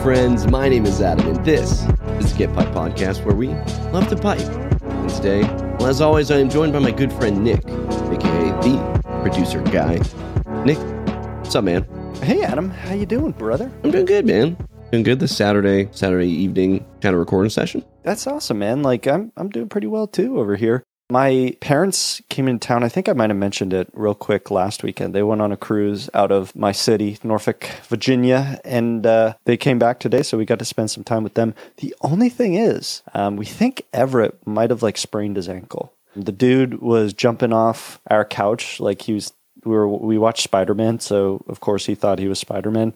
Friends. My name is Adam, and this is the Get Piped Podcast, where we love to pipe. And today, well, as always, I am joined by my good friend Nick, aka the producer guy. Nick, what's up, man? Hey Adam, how you doing, brother? I'm doing good, man. Doing good this Saturday, Saturday evening kind of recording session. That's awesome, man. Like I'm I'm doing pretty well too over here. My parents came in town. I think I might have mentioned it real quick last weekend. They went on a cruise out of my city, Norfolk, Virginia, and uh, they came back today. So we got to spend some time with them. The only thing is, um, we think Everett might have like sprained his ankle. The dude was jumping off our couch like he was. We were we watched Spider Man, so of course he thought he was Spider Man,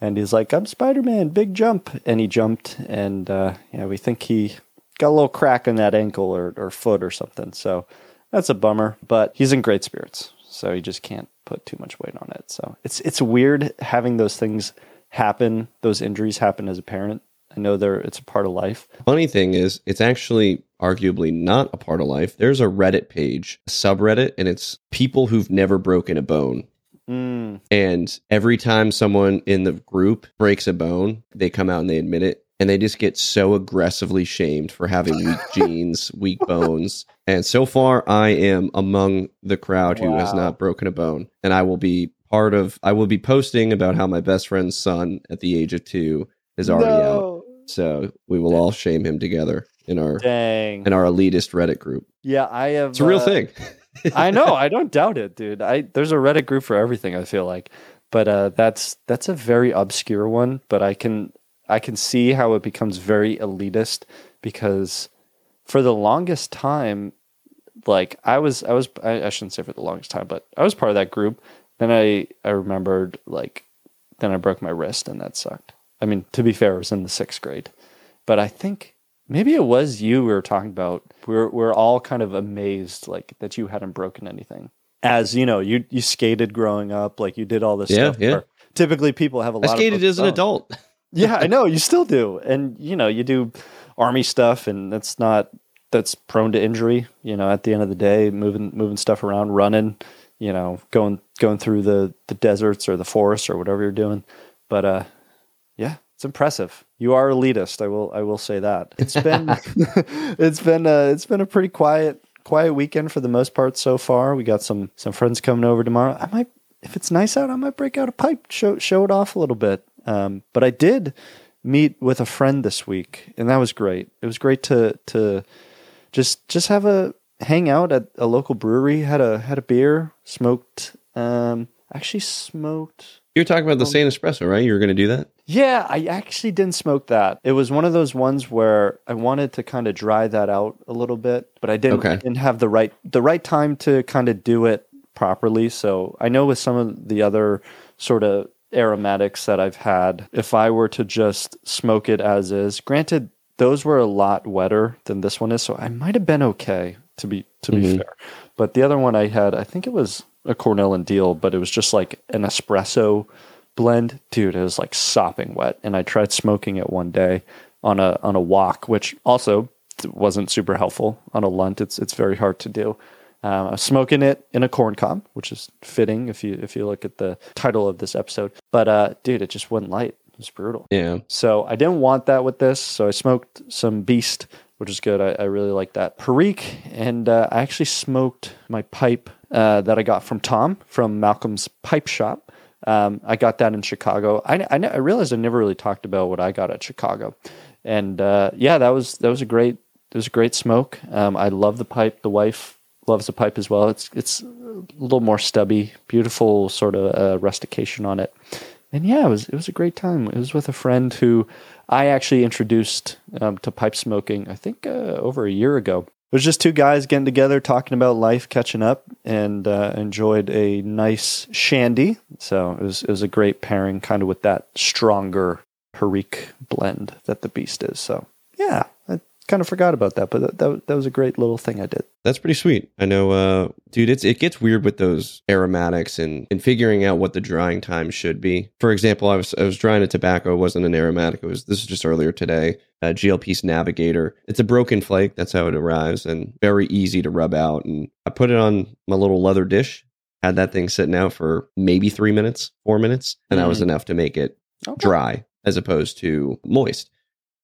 and he's like, "I'm Spider Man, big jump!" And he jumped, and uh, yeah, we think he got a little crack in that ankle or, or foot or something. So that's a bummer, but he's in great spirits. So he just can't put too much weight on it. So it's it's weird having those things happen, those injuries happen as a parent. I know they're it's a part of life. Funny thing is, it's actually arguably not a part of life. There's a Reddit page, a subreddit, and it's people who've never broken a bone. Mm, And every time someone in the group breaks a bone, they come out and they admit it. And they just get so aggressively shamed for having weak genes, weak bones. And so far, I am among the crowd who has not broken a bone. And I will be part of, I will be posting about how my best friend's son at the age of two is already out. no. So we will all shame him together in our Dang. in our elitist Reddit group. Yeah, I have. It's a real uh, thing. I know. I don't doubt it, dude. I there's a Reddit group for everything. I feel like, but uh, that's that's a very obscure one. But I can I can see how it becomes very elitist because for the longest time, like I was I was I, I shouldn't say for the longest time, but I was part of that group. Then I I remembered like then I broke my wrist and that sucked. I mean, to be fair, it was in the sixth grade, but I think maybe it was you we were talking about. We're we're all kind of amazed like that you hadn't broken anything. As you know, you you skated growing up, like you did all this Yeah, stuff. yeah. Typically, people have a I lot. Of skated of as an oh. adult. Yeah, I know you still do, and you know you do army stuff, and that's not that's prone to injury. You know, at the end of the day, moving moving stuff around, running, you know, going going through the the deserts or the forests or whatever you're doing. But uh, yeah, it's impressive. You are elitist. I will I will say that. It's been it's been uh, it's been a pretty quiet quiet weekend for the most part so far. We got some some friends coming over tomorrow. I might if it's nice out, I might break out a pipe, show show it off a little bit. Um, but I did meet with a friend this week, and that was great. It was great to to just just have a hang out at a local brewery. had a had a beer, smoked. Um, actually smoked. You're talking about the Um, Saint Espresso, right? You were going to do that? Yeah, I actually didn't smoke that. It was one of those ones where I wanted to kind of dry that out a little bit, but I didn't Okay. didn't have the right the right time to kind of do it properly. So I know with some of the other sort of aromatics that I've had, if I were to just smoke it as is, granted those were a lot wetter than this one is, so I might have been okay to be to be Mhm. fair. But the other one I had, I think it was a Cornell and Diehl, but it was just like an espresso blend. Dude, it was like sopping wet. And I tried smoking it one day on a on a walk, which also wasn't super helpful on a lunt. It's it's very hard to do. Um, I was smoking it in a corn cob, which is fitting if you if you look at the title of this episode. But uh, dude, it just wouldn't light. It was brutal. Yeah. So I didn't want that with this. So I smoked some Beast, which is good. I, I really like that. Perique, and uh, I actually smoked my pipe uh, that I got from Tom from Malcolm's Pipe Shop. Um, I got that in Chicago. I, I, I realized I never really talked about what I got at Chicago, and uh, yeah, that was that was a great it was a great smoke. Um, I love the pipe. The wife loves a pipe as well. It's it's a little more stubby, beautiful sort of uh, rustication on it and yeah, it was it was a great time. It was with a friend who I actually introduced um, to pipe smoking. I think uh, over a year ago. It was just two guys getting together, talking about life, catching up, and uh, enjoyed a nice shandy. So it was it was a great pairing, kind of with that stronger Perique blend that the Beast is. So yeah, kind of forgot about that, but that, that that was a great little thing I did. That's pretty sweet. I know, uh, dude. It's it gets weird with those aromatics and and figuring out what the drying time should be. For example, I was I was drying a tobacco. It wasn't an aromatic. It was this was just earlier today. Uh, GLP's Navigator. It's a broken flake. That's how it arrives, and very easy to rub out. And I put it on my little leather dish. Had that thing sitting out for maybe three minutes, four minutes, and that was Mm. enough to make it Okay. dry. as opposed to moist.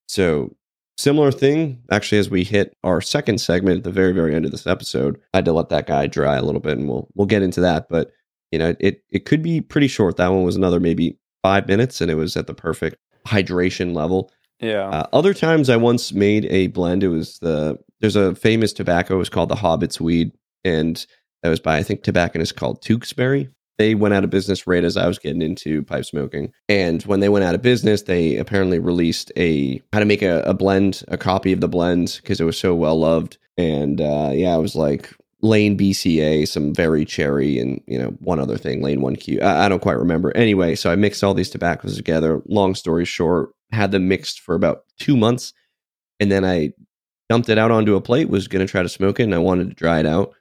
So similar thing, actually, as we hit our second segment at the very, very end of this episode, I had to let that guy dry a little bit and we'll we'll get into that. But you know, it it could be pretty short. That one was another maybe five minutes and it was at the perfect hydration level. Yeah. Uh, other times I once made a blend. It was the there's a famous tobacco. It was called the Hobbit's Weed, and that was by I think tobacconist called Tewksbury. They went out of business right as I was getting into pipe smoking, and when they went out of business, they apparently released a how to make a, a blend, a copy of the blend because it was so well loved. And uh, yeah, it was like Lane BCA, some very cherry, and you know one other thing, Lane One Q. I, I don't quite remember. Anyway, so I mixed all these tobaccos together. Long story short, had them mixed for about two months, and then I dumped it out onto a plate. Was going to try to smoke it, and I wanted to dry it out.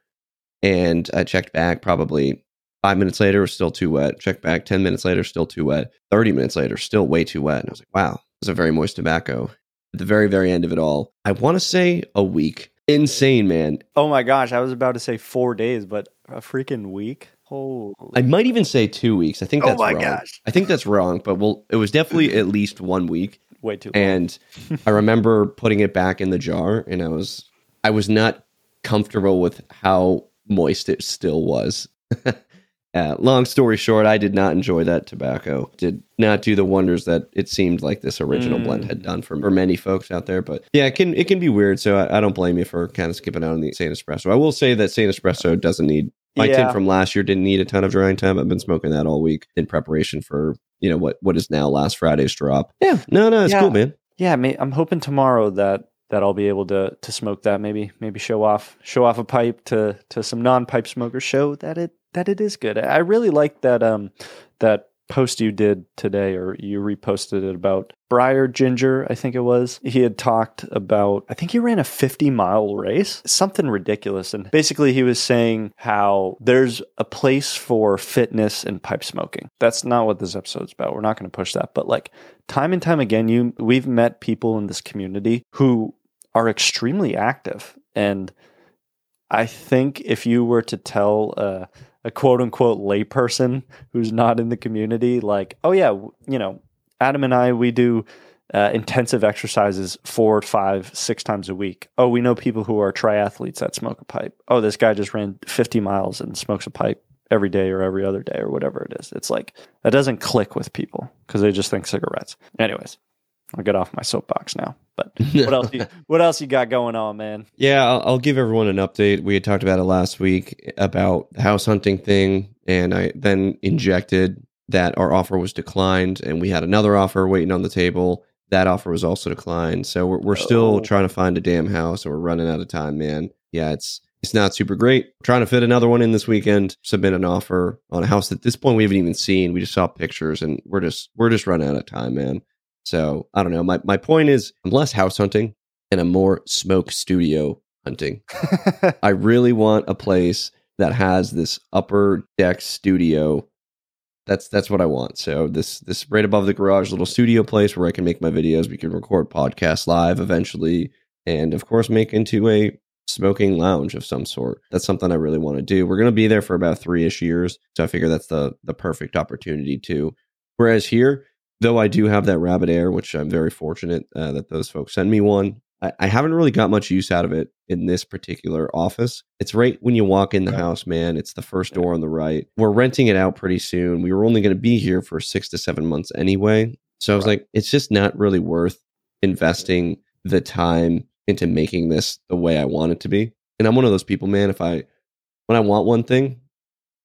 And I checked back probably five minutes later, was still too wet. Checked back ten minutes later, still too wet. Thirty minutes later, still way too wet. And I was like, wow, this is a very moist tobacco. At the very, very end of it all, I want to say a week. Insane, man. oh my gosh, I was about to say four days, but a freaking week. Holy. I might even say two weeks. I think that's Oh that's my wrong. gosh. I think that's wrong, but well, it was definitely at least one week. Way too long. And I remember putting it back in the jar, and I was I was not comfortable with how moist it still was. uh, long story short, I did not enjoy that tobacco. Did not do the wonders that it seemed like this original Mm. blend had done for, for many folks out there. But yeah, it can it can be weird. So I, I don't blame you for kind of skipping out on the Saint Espresso. I will say that Saint Espresso doesn't need my Yeah. tint from last year didn't need a ton of drying time. I've been smoking that all week in preparation for you know what what is now last Friday's drop. Yeah, no, no, it's Yeah. cool, man. Yeah, I'm hoping tomorrow that that I'll be able to to smoke that. Maybe maybe show off show off a pipe to to some non pipe smokers. Show that it that it is good. I really like that um that post you did today or you reposted it about Briar Ginger, I think it was. He had talked about I think he ran a 50 mile race, something ridiculous. And basically he was saying how there's a place for fitness and pipe smoking. That's not what this episode's about. We're not going to push that, but like time and time again you we've met people in this community who are extremely active and I think if you were to tell uh, a quote unquote layperson who's not in the community, like, oh, yeah, you know, Adam and I, we do uh, intensive exercises four, five, six times a week. Oh, we know people who are triathletes that smoke a pipe. Oh, this guy just ran 50 miles and smokes a pipe every day or every other day or whatever it is. It's like that doesn't click with people because they just think cigarettes. Anyways, I'll get off my soapbox now. But what else? You, what else you got going on, man? Yeah, I'll, I'll give everyone an update. We had talked about it last week about the house hunting thing, and I then injected that our offer was declined, and we had another offer waiting on the table. That offer was also declined. So we're, we're still Oh. trying to find a damn house, and we're running out of time, man. Yeah, it's it's not super great. trying to fit another one in this weekend. Submit an offer on a house that at this point we haven't even seen. We just saw pictures, and we're just we're just running out of time, man. So I don't know. My my point is, I'm less house hunting and I'm more smoke studio hunting. I really want a place that has this upper deck studio. That's that's what I want. So this this right above the garage little studio place where I can make my videos. We can record podcasts live eventually, and of course make into a smoking lounge of some sort. That's something I really want to do. We're gonna be there for about three ish years, so I figure that's the the perfect opportunity to. Whereas here, though I do have that rabbit air, which I'm very fortunate uh, that those folks send me one. I, I haven't really got much use out of it in this particular office. It's right when you walk in the Right. house, man. It's the first door on the right. We're renting it out pretty soon. We were only going to be here for six to seven months anyway. So I was Right. like, it's just not really worth investing the time into making this the way I want it to be. And I'm one of those people, man. If I, when I want one thing,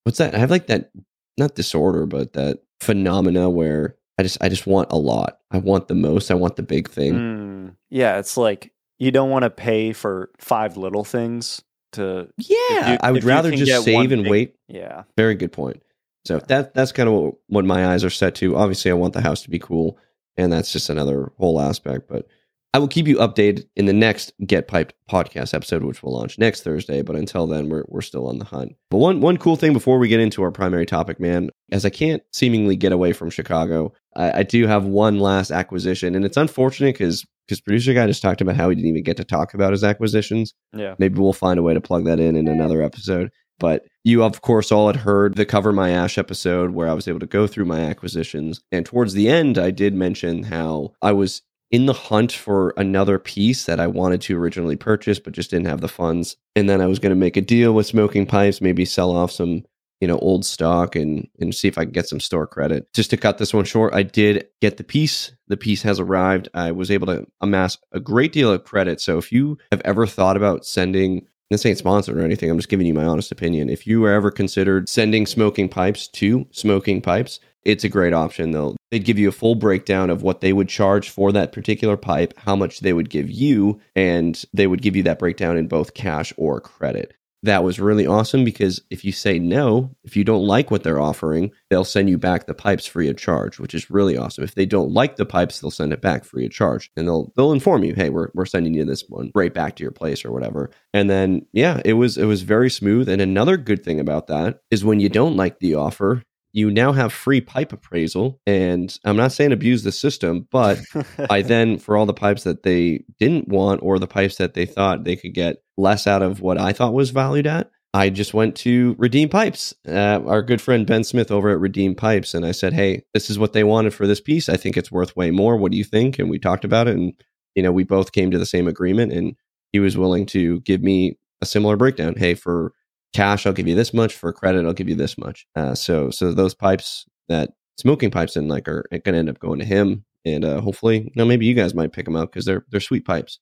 what's that? I have like that, not disorder, but that phenomena where I just, I just want a lot. I want the most. I want the big thing. Mm, yeah, it's like you don't want to pay for five little things to. Yeah, you- I would rather just save and big- wait. Yeah, Very good point. So that that's kind of what, what my eyes are set to. Obviously, I want the house to be cool, and that's just another whole aspect. But I will keep you updated in the next Get Piped podcast episode, which will launch next Thursday. But until then, we're we're still on the hunt. But one one cool thing before we get into our primary topic, man, as I can't seemingly get away from Chicago, I, I do have one last acquisition, and it's unfortunate because because producer guy just talked about how he didn't even get to talk about his acquisitions yeah. maybe we'll find a way to plug that in in another episode But you, of course, all had heard the Cover My Ash episode where I was able to go through my acquisitions. And towards the end, I did mention how I was in the hunt for another piece that I wanted to originally purchase, but just didn't have the funds. And then I was going to make a deal with Smoking Pipes, maybe sell off some you know old stock and and see if I can get some store credit. Just to cut this one short, I did get the piece. The piece has arrived. I was able to amass a great deal of credit. So if you have ever thought about sending this ain't sponsored or anything. I'm just giving you my honest opinion. If you were ever considered sending smoking pipes to smoking pipes, it's a great option. They'll they'd give you a full breakdown of what they would charge for that particular pipe, how much they would give you, and they would give you that breakdown in both cash or credit. That was really awesome because if you say no, if you don't like what they're offering, they'll send you back the pipes free of charge, which is really awesome. If they don't like the pipes, they'll send it back free of charge. And they'll they'll inform you, hey, we're we're sending you this one right back to your place or whatever. And then yeah, it was it was very smooth. And another good thing about that is when you don't like the offer, you now have free pipe appraisal. And I'm not saying abuse the system, but I then, for all the pipes that they didn't want or the pipes that they thought they could get less out of what I thought was valued at, I just went to Redeem Pipes, uh, our good friend Ben Smith over at Redeem Pipes. And I said, hey, this is what they wanted for this piece. I think it's worth way more. What do you think? And we talked about it. And, you know, we both came to the same agreement. And he was willing to give me a similar breakdown. Hey, for cash i'll give you this much for credit i'll give you this much. Uh, so so those pipes that smoking pipes didn't like are to end up going to him and uh, hopefully you know maybe you guys might pick them up because they're they're sweet pipes.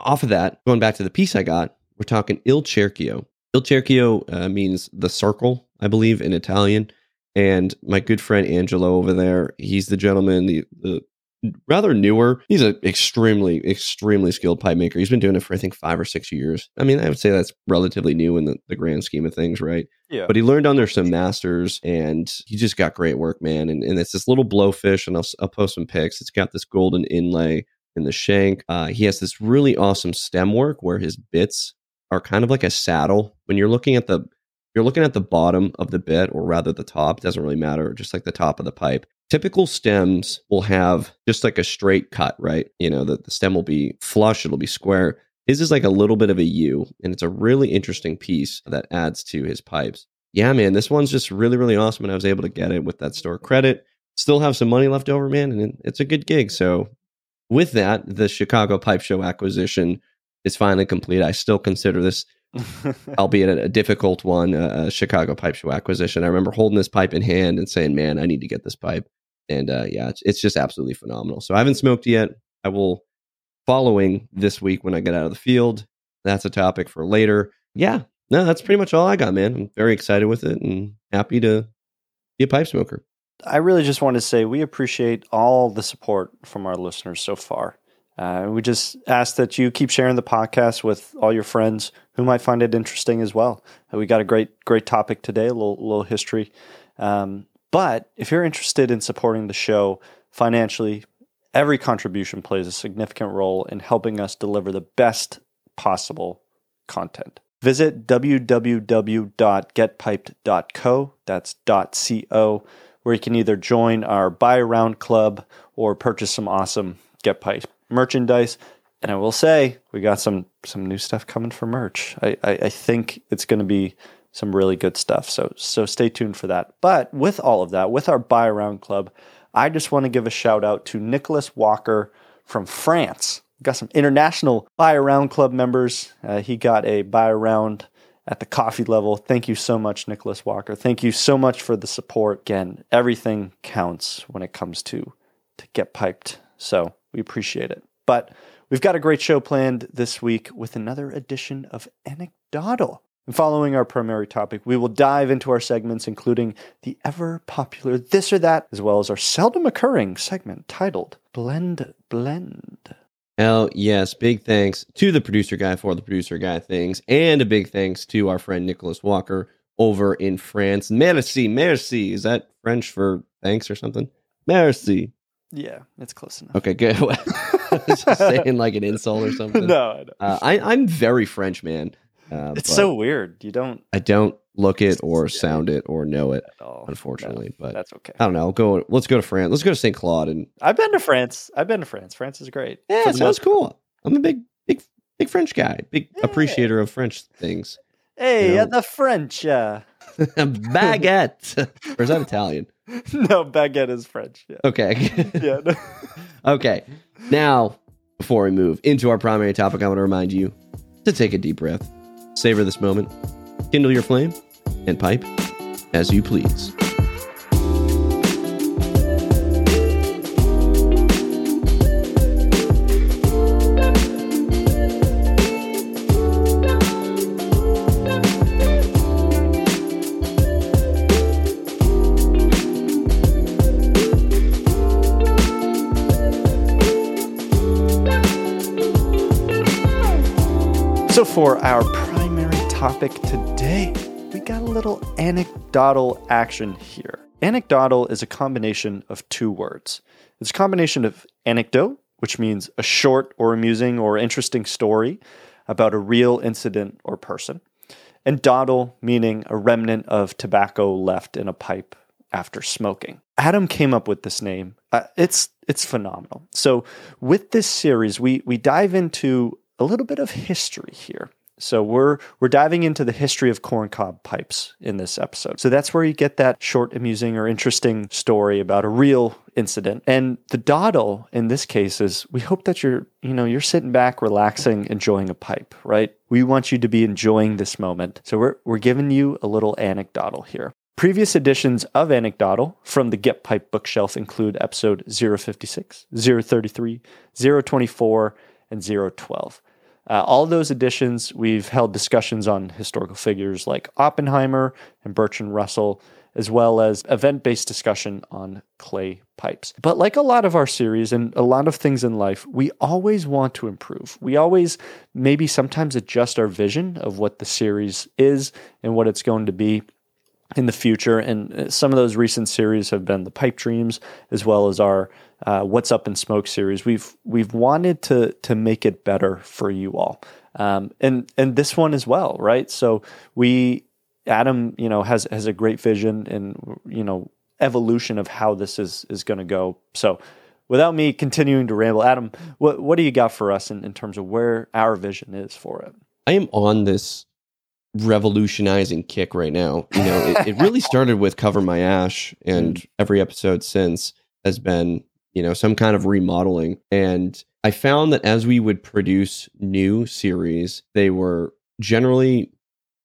Off of that going back to the piece i got we're talking il cerchio. Il cerchio uh, means the circle i believe in italian and my good friend angelo over there he's the gentleman the, the rather newer. He's an extremely, extremely skilled pipe maker. He's been doing it for I think five or six years. I mean, I would say that's relatively new in the, the grand scheme of things, right? Yeah. But he learned under some masters and he just got great work, man. And, and it's this little blowfish, and I'll, I'll post some pics. It's got this golden inlay in the shank. Uh, he has this really awesome stem work where his bits are kind of like a saddle. When you're looking at the you're looking at the bottom of the bit, or rather the top, doesn't really matter, just like the top of the pipe. Typical stems will have just like a straight cut, right? You know, the, the stem will be flush, it'll be square. His is like a little bit of a U, and it's a really interesting piece that adds to his pipes. Yeah, man, this one's just really, really awesome. And I was able to get it with that store credit. Still have some money left over, man, and it's a good gig. So, with that, the Chicago Pipe Show acquisition is finally complete. I still consider this, albeit a, difficult one, a Chicago Pipe Show acquisition. I remember holding this pipe in hand and saying, man, I need to get this pipe and uh, yeah, it's, it's just absolutely phenomenal. So I haven't smoked yet. I will following this week when I get out of the field. That's a topic for later. Yeah, no, that's pretty much all I got, man. I'm very excited with it and happy to be a pipe smoker. I really just want to say we appreciate all the support from our listeners so far. Uh, we just ask that you keep sharing the podcast with all your friends who might find it interesting as well. Uh, we got a great, great topic today, a little, little history. Um, but if you're interested in supporting the show financially, every contribution plays a significant role in helping us deliver the best possible content. Visit www.getpiped.co, that's .co, where you can either join our buy round club or purchase some awesome Get Piped merchandise. And I will say, we got some some new stuff coming for merch. I, I, I think it's going to be some really good stuff. So so stay tuned for that. But with all of that, with our buy around club, I just want to give a shout out to Nicholas Walker from France. got some international buy around club members. Uh, he got a buy around at the coffee level. Thank you so much, Nicholas Walker. Thank you so much for the support. Again, everything counts when it comes to to get piped. So we appreciate it. But we've got a great show planned this week with another edition of Anecdottle. And following our primary topic, we will dive into our segments, including the ever popular This or That, as well as our seldom occurring segment titled Blend Blend. Hell yes. Big thanks to the producer guy for the producer guy things, and a big thanks to our friend Nicholas Walker over in France. Merci, merci. Is that French for thanks or something? Merci. Yeah, it's close enough. Okay, good. just saying like an insult or something. No, I, uh, I I'm very French, man. Uh, it's so weird. You don't. I don't look it or sound it or know it, unfortunately. No, but that's okay. I don't know. Go. Let's go to France. Let's go to Saint Claude. And I've been to France. I've been to France. France is great. Yeah, it sounds cool. I'm a big, big, big French guy. Big yeah. appreciator of French things. Hey, You know- uh, the French. Uh, baguette. or is that Italian? no, baguette is French. Yeah. Okay. Yeah. no. okay. Now, before we move into our primary topic, I want to remind you to take a deep breath, savor this moment, kindle your flame, and pipe as you please. So, for our topic today, we got a little anecdottle action here. Anecdottle is a combination of two words. It's a combination of anecdote, which means a short or amusing or interesting story about a real incident or person, and dottle, meaning a remnant of tobacco left in a pipe after smoking. Adam came up with this name. Uh, it's it's phenomenal. So with this series, we we dive into a little bit of history here. So we're we're diving into the history of corncob pipes in this episode. So that's where you get that short, amusing, or interesting story about a real incident. And the dottle in this case is we hope that you're you know you're sitting back, relaxing, enjoying a pipe, right? We want you to be enjoying this moment. So we're we're giving you a little anecdottle here. Previous editions of Anecdottle from the Get Piped bookshelf include episode 056, 033, 024, and 012. Uh, all those editions, we've held discussions on historical figures like Oppenheimer and Bertrand Russell, as well as event based discussion on clay pipes. But like a lot of our series and a lot of things in life, we always want to improve. We always maybe sometimes adjust our vision of what the series is and what it's going to be in the future. And uh, some of those recent series have been the Pipe Dreams, as well as our uh, What's Up in Smoke series. We've we've wanted to to make it better for you all, um, and and this one as well, right? So we Adam, you know, has has a great vision and you know evolution of how this is is going to go. So. Without me continuing to ramble, Adam, what what do you got for us in, in terms of where our vision is for it? I am on this revolutionizing kick right now. You know, it, it really started with Cover My Ash, and every episode since has been, you know, some kind of remodeling. And I found that as we would produce new series, they were generally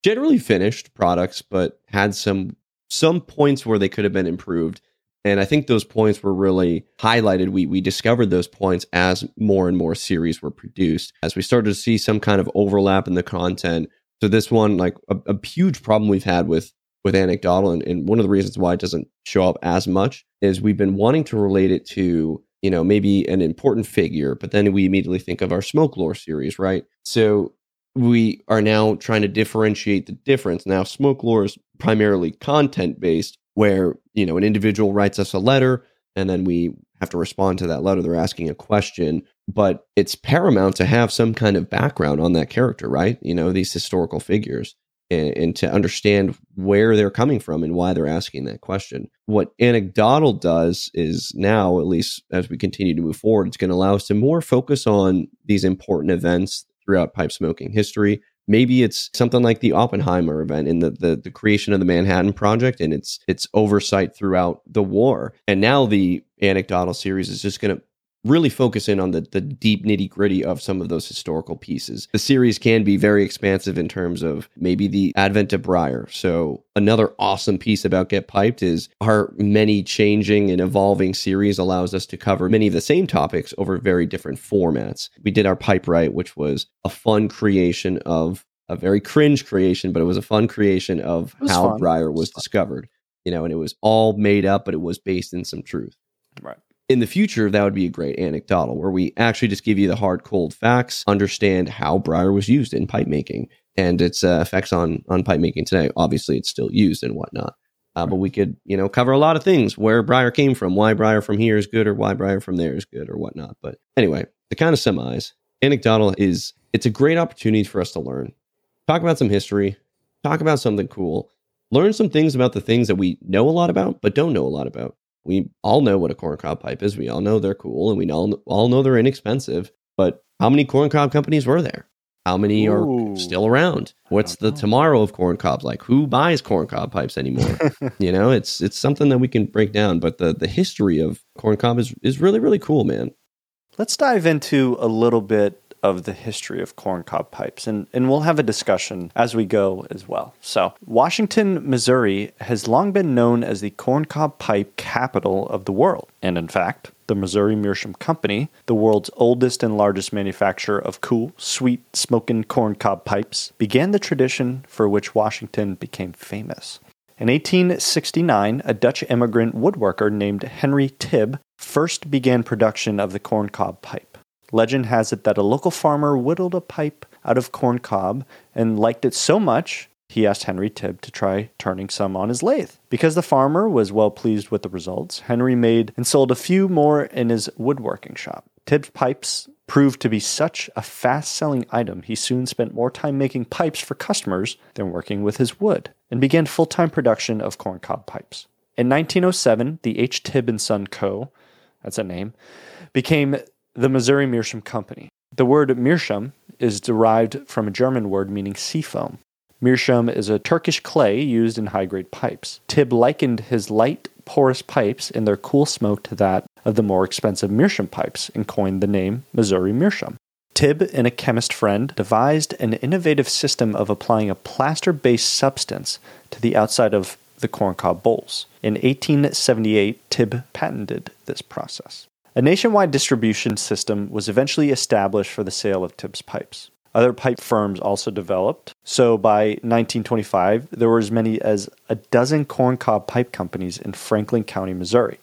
generally finished products, but had some some points where they could have been improved. And I think those points were really highlighted. We we discovered those points as more and more series were produced, as we started to see some kind of overlap in the content. So this one, like a, a huge problem we've had with with anecdottle, and, and one of the reasons why it doesn't show up as much is we've been wanting to relate it to you know maybe an important figure, but then we immediately think of our smoke lore series, right? So we are now trying to differentiate the difference. Now, smoke lore is primarily content based, where you know an individual writes us a letter, and then we have to respond to that letter. They're asking a question, but it's paramount to have some kind of background on that character, right? You know, these historical figures, and, and to understand where they're coming from and why they're asking that question. What anecdottle does is now, at least as we continue to move forward, it's going to allow us to more focus on these important events throughout pipe smoking history. Maybe it's something like the Oppenheimer event in the, the the creation of the Manhattan Project and its its oversight throughout the war. And now the anecdottle series is just going to really focus in on the the deep nitty gritty of some of those historical pieces. The series can be very expansive in terms of maybe the advent of Briar. So another awesome piece about Get Piped is our many changing and evolving series allows us to cover many of the same topics over very different formats. We did our Pipe Right, which was a fun creation of a very cringe creation, but it was a fun creation of how fun. Briar was was discovered. You know, and it was all made up, but it was based in some truth Right. In the future, that would be a great anecdottle where we actually just give you the hard, cold facts, understand how briar was used in pipe making and its uh, effects on on pipe making today. Obviously, it's still used and whatnot, uh, but we could you know cover a lot of things where briar came from, why briar from here is good, or why briar from there is good, or whatnot. But anyway, to kind of summarize, anecdottle is it's a great opportunity for us to learn, talk about some history, talk about something cool, learn some things about the things that we know a lot about but don't know a lot about. We all know what a corncob pipe is. We all know they're cool and we all, all know they're inexpensive. But how many corncob companies were there? How many Ooh. are still around? What's the know. tomorrow of corn cobs like? Who buys corn cob pipes anymore? you know, it's it's something that we can break down. But the the history of corn cob is is really really cool, man. Let's dive into a little bit of the history of corncob pipes, and, and we'll have a discussion as we go as well. So, Washington, Missouri has long been known as the corncob pipe capital of the world. And in fact, the Missouri Meerschaum Company, the world's oldest and largest manufacturer of cool, sweet, smoking corncob pipes, began the tradition for which Washington became famous. In 1869, a Dutch immigrant woodworker named Henry Tibbe first began production of the corncob pipe. Legend has it that a local farmer whittled a pipe out of corncob and liked it so much he asked Henry Tibbe to try turning some on his lathe. Because the farmer was well pleased with the results, Henry made and sold a few more in his woodworking shop. Tibbe's pipes proved to be such a fast selling item, he soon spent more time making pipes for customers than working with his wood and began full time production of corncob pipes. In 1907, the H. Tibbe and Son Co., that's a name, became the Missouri Meerschaum Company. The word meerschaum is derived from a German word meaning seafoam. Meerschaum is a Turkish clay used in high grade pipes. Tibbe likened his light, porous pipes and their cool smoke to that of the more expensive Meerschaum pipes and coined the name Missouri Meerschaum. Tibbe and a chemist friend devised an innovative system of applying a plaster based substance to the outside of the corncob bowls. In 1878, Tibbe patented this process. A nationwide distribution system was eventually established for the sale of Tibbe's pipes. Other pipe firms also developed. So by 1925, there were as many as a dozen corncob pipe companies in Franklin County, Missouri,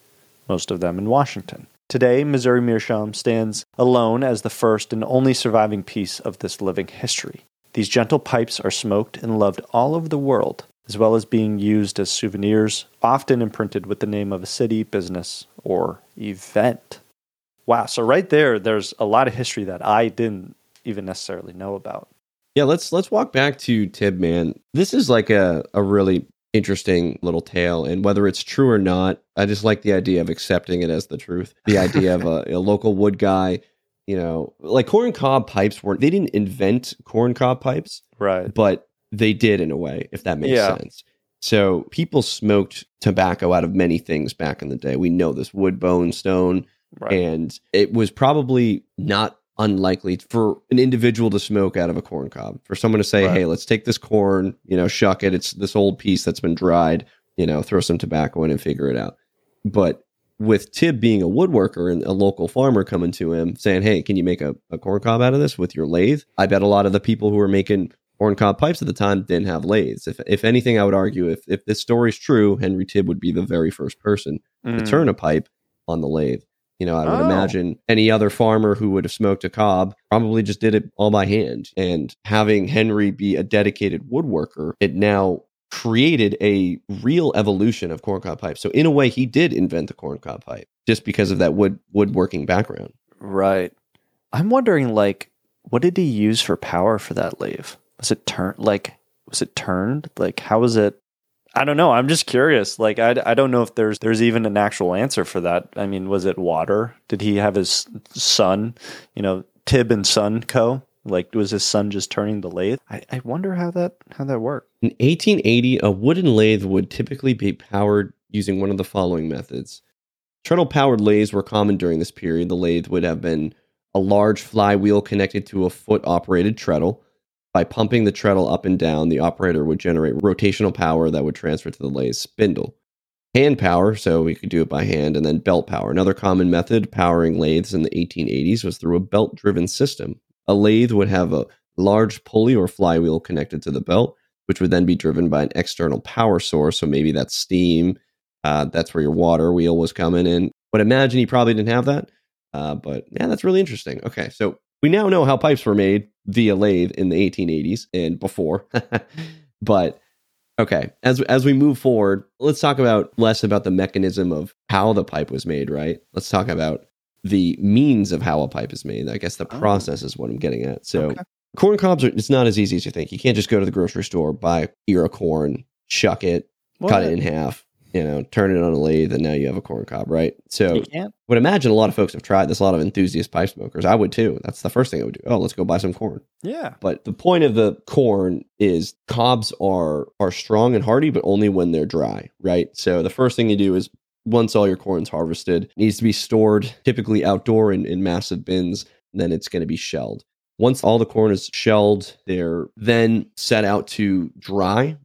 most of them in Washington. Today, Missouri Meerschaum stands alone as the first and only surviving piece of this living history. These gentle pipes are smoked and loved all over the world, as well as being used as souvenirs, often imprinted with the name of a city, business, or event. Wow, so right there, there's a lot of history that I didn't even necessarily know about. Yeah, let's let's walk back to Tibman. This is like a, a really interesting little tale, and whether it's true or not, I just like the idea of accepting it as the truth. The idea of a, a local wood guy, you know, like corn cob pipes weren't they didn't invent corn cob pipes, Right. but they did in a way, if that makes Yeah. sense. So people smoked tobacco out of many things back in the day. We know this wood, bone, stone, Right. and it was probably not unlikely for an individual to smoke out of a corn cob for someone to say Right. hey let's take this corn you know shuck it it's this old piece that's been dried you know throw some tobacco in and figure it out but with Tibbe being a woodworker and a local farmer coming to him saying hey can you make a, a corn cob out of this with your lathe i bet a lot of the people who were making corn cob pipes at the time didn't have lathes if, if anything i would argue if, if this story is true henry Tibbe would be the very first person to Mm. turn a pipe on the lathe. You know, I would Oh. imagine any other farmer who would have smoked a cob probably just did it all by hand. And having Henry be a dedicated woodworker, it now created a real evolution of corncob pipes. So in a way, he did invent the corncob pipe just because of that wood woodworking background. Right. I'm wondering, like, what did he use for power for that lathe? Was it turned? Like, was it turned? Like, how was it? I don't know. I'm just curious. Like, I, I don't know if there's there's even an actual answer for that. I mean, was it water? Did he have his son? You know, Tibbe and Son Co. Like, was his son just turning the lathe? I, I wonder how that how that worked. In 1880, a wooden lathe would typically be powered using one of the following methods. Treadle powered lathes were common during this period. The lathe would have been a large flywheel connected to a foot operated treadle. By pumping the treadle up and down, the operator would generate rotational power that would transfer to the lathe spindle. Hand power, so we could do it by hand, and then belt power. Another common method powering lathes in the 1880s was through a belt driven system. A lathe would have a large pulley or flywheel connected to the belt which would then be driven by an external power source. So maybe that's steam. Uh, that's where your water wheel was coming in. But imagine he probably didn't have that. Uh, but yeah, that's really interesting. Okay, so we now know how pipes were made via lathe in the 1880s and before. but okay, as as we move forward, let's talk about less about the mechanism of how the pipe was made. Right? Let's talk about the means of how a pipe is made. I guess the Oh. process is what I'm getting at. So Okay. corn cobs are it's not as easy as you think. You can't just go to the grocery store, buy a ear of corn, shuck it, cut it in half, you know, turn it on a lathe, and now you have a corn cob, right? So would imagine a lot of folks have tried this. A lot of enthusiast pipe smokers. I would too. That's the first thing I would do. Oh, let's go buy some corn. Yeah. But the point of the corn is cobs are are strong and hardy, but only when they're dry, right? So the first thing you do is once all your corn's harvested, it needs to be stored typically outdoor in, in massive bins, then it's going to be shelled. Once all the corn is shelled, they're then set out to dry.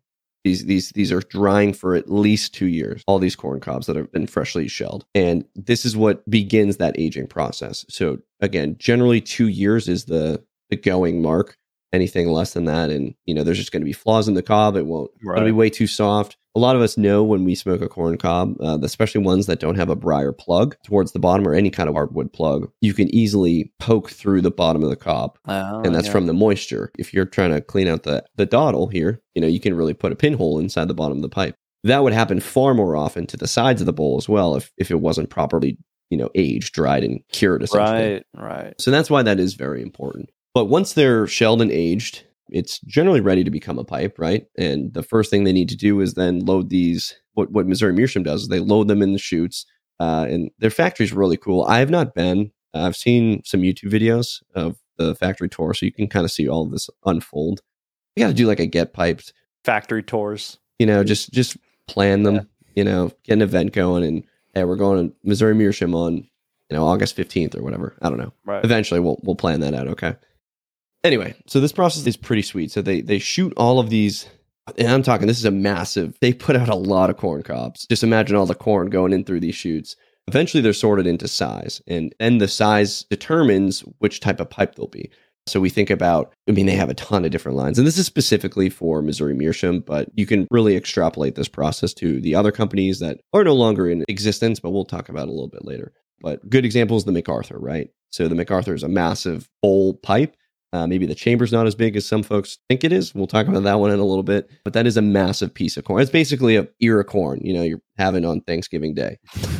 These these these are drying for at least two years. All these corn cobs that have been freshly shelled, and this is what begins that aging process. So again, generally two years is the the going mark. Anything less than that, and you know, there's just going to be flaws in the cob. It won't. It'll be way too soft. A lot of us know when we smoke a corn cob, uh, especially ones that don't have a briar plug towards the bottom or any kind of hardwood plug, you can easily poke through the bottom of the cob Oh, and that's yeah. from the moisture. If you're trying to clean out the the dottle here, you know you can really put a pinhole inside the bottom of the pipe. That would happen far more often to the sides of the bowl as well if if it wasn't properly you know aged, dried, and cured. Essentially, Right. Right. so that's why that is very important. But once they're shelled and aged, it's generally ready to become a pipe, right? And the first thing they need to do is then load these. What what Missouri Meerschaum does is they load them in the chutes, uh, and their factory's really cool. I have not been. I've seen some YouTube videos of the factory tour, so you can kind of see all of this unfold. You got to do like a get piped, Factory tours. you know, just just plan them, Yeah. you know, get an event going, and hey, we're going to Missouri Meerschaum on you know August fifteenth or whatever. I don't know Right. eventually we'll we'll plan that out okay anyway so this process is pretty sweet so they they shoot all of these and i'm talking this is a massive they put out a lot of corn cobs just imagine all the corn going in through these shoots. eventually they're sorted into size and and the size determines which type of pipe they'll be so we think about i mean they have a ton of different lines and this is specifically for missouri meerschaum but you can really extrapolate this process to the other companies that are no longer in existence but we'll talk about a little bit later but good example is the MacArthur, right? So the MacArthur is a massive bowl pipe. Uh, maybe the chamber's not as big as some folks think it is. We'll talk about that one in a little bit. But that is a massive piece of corn. It's basically a ear of corn, you know, you're having on Thanksgiving Day.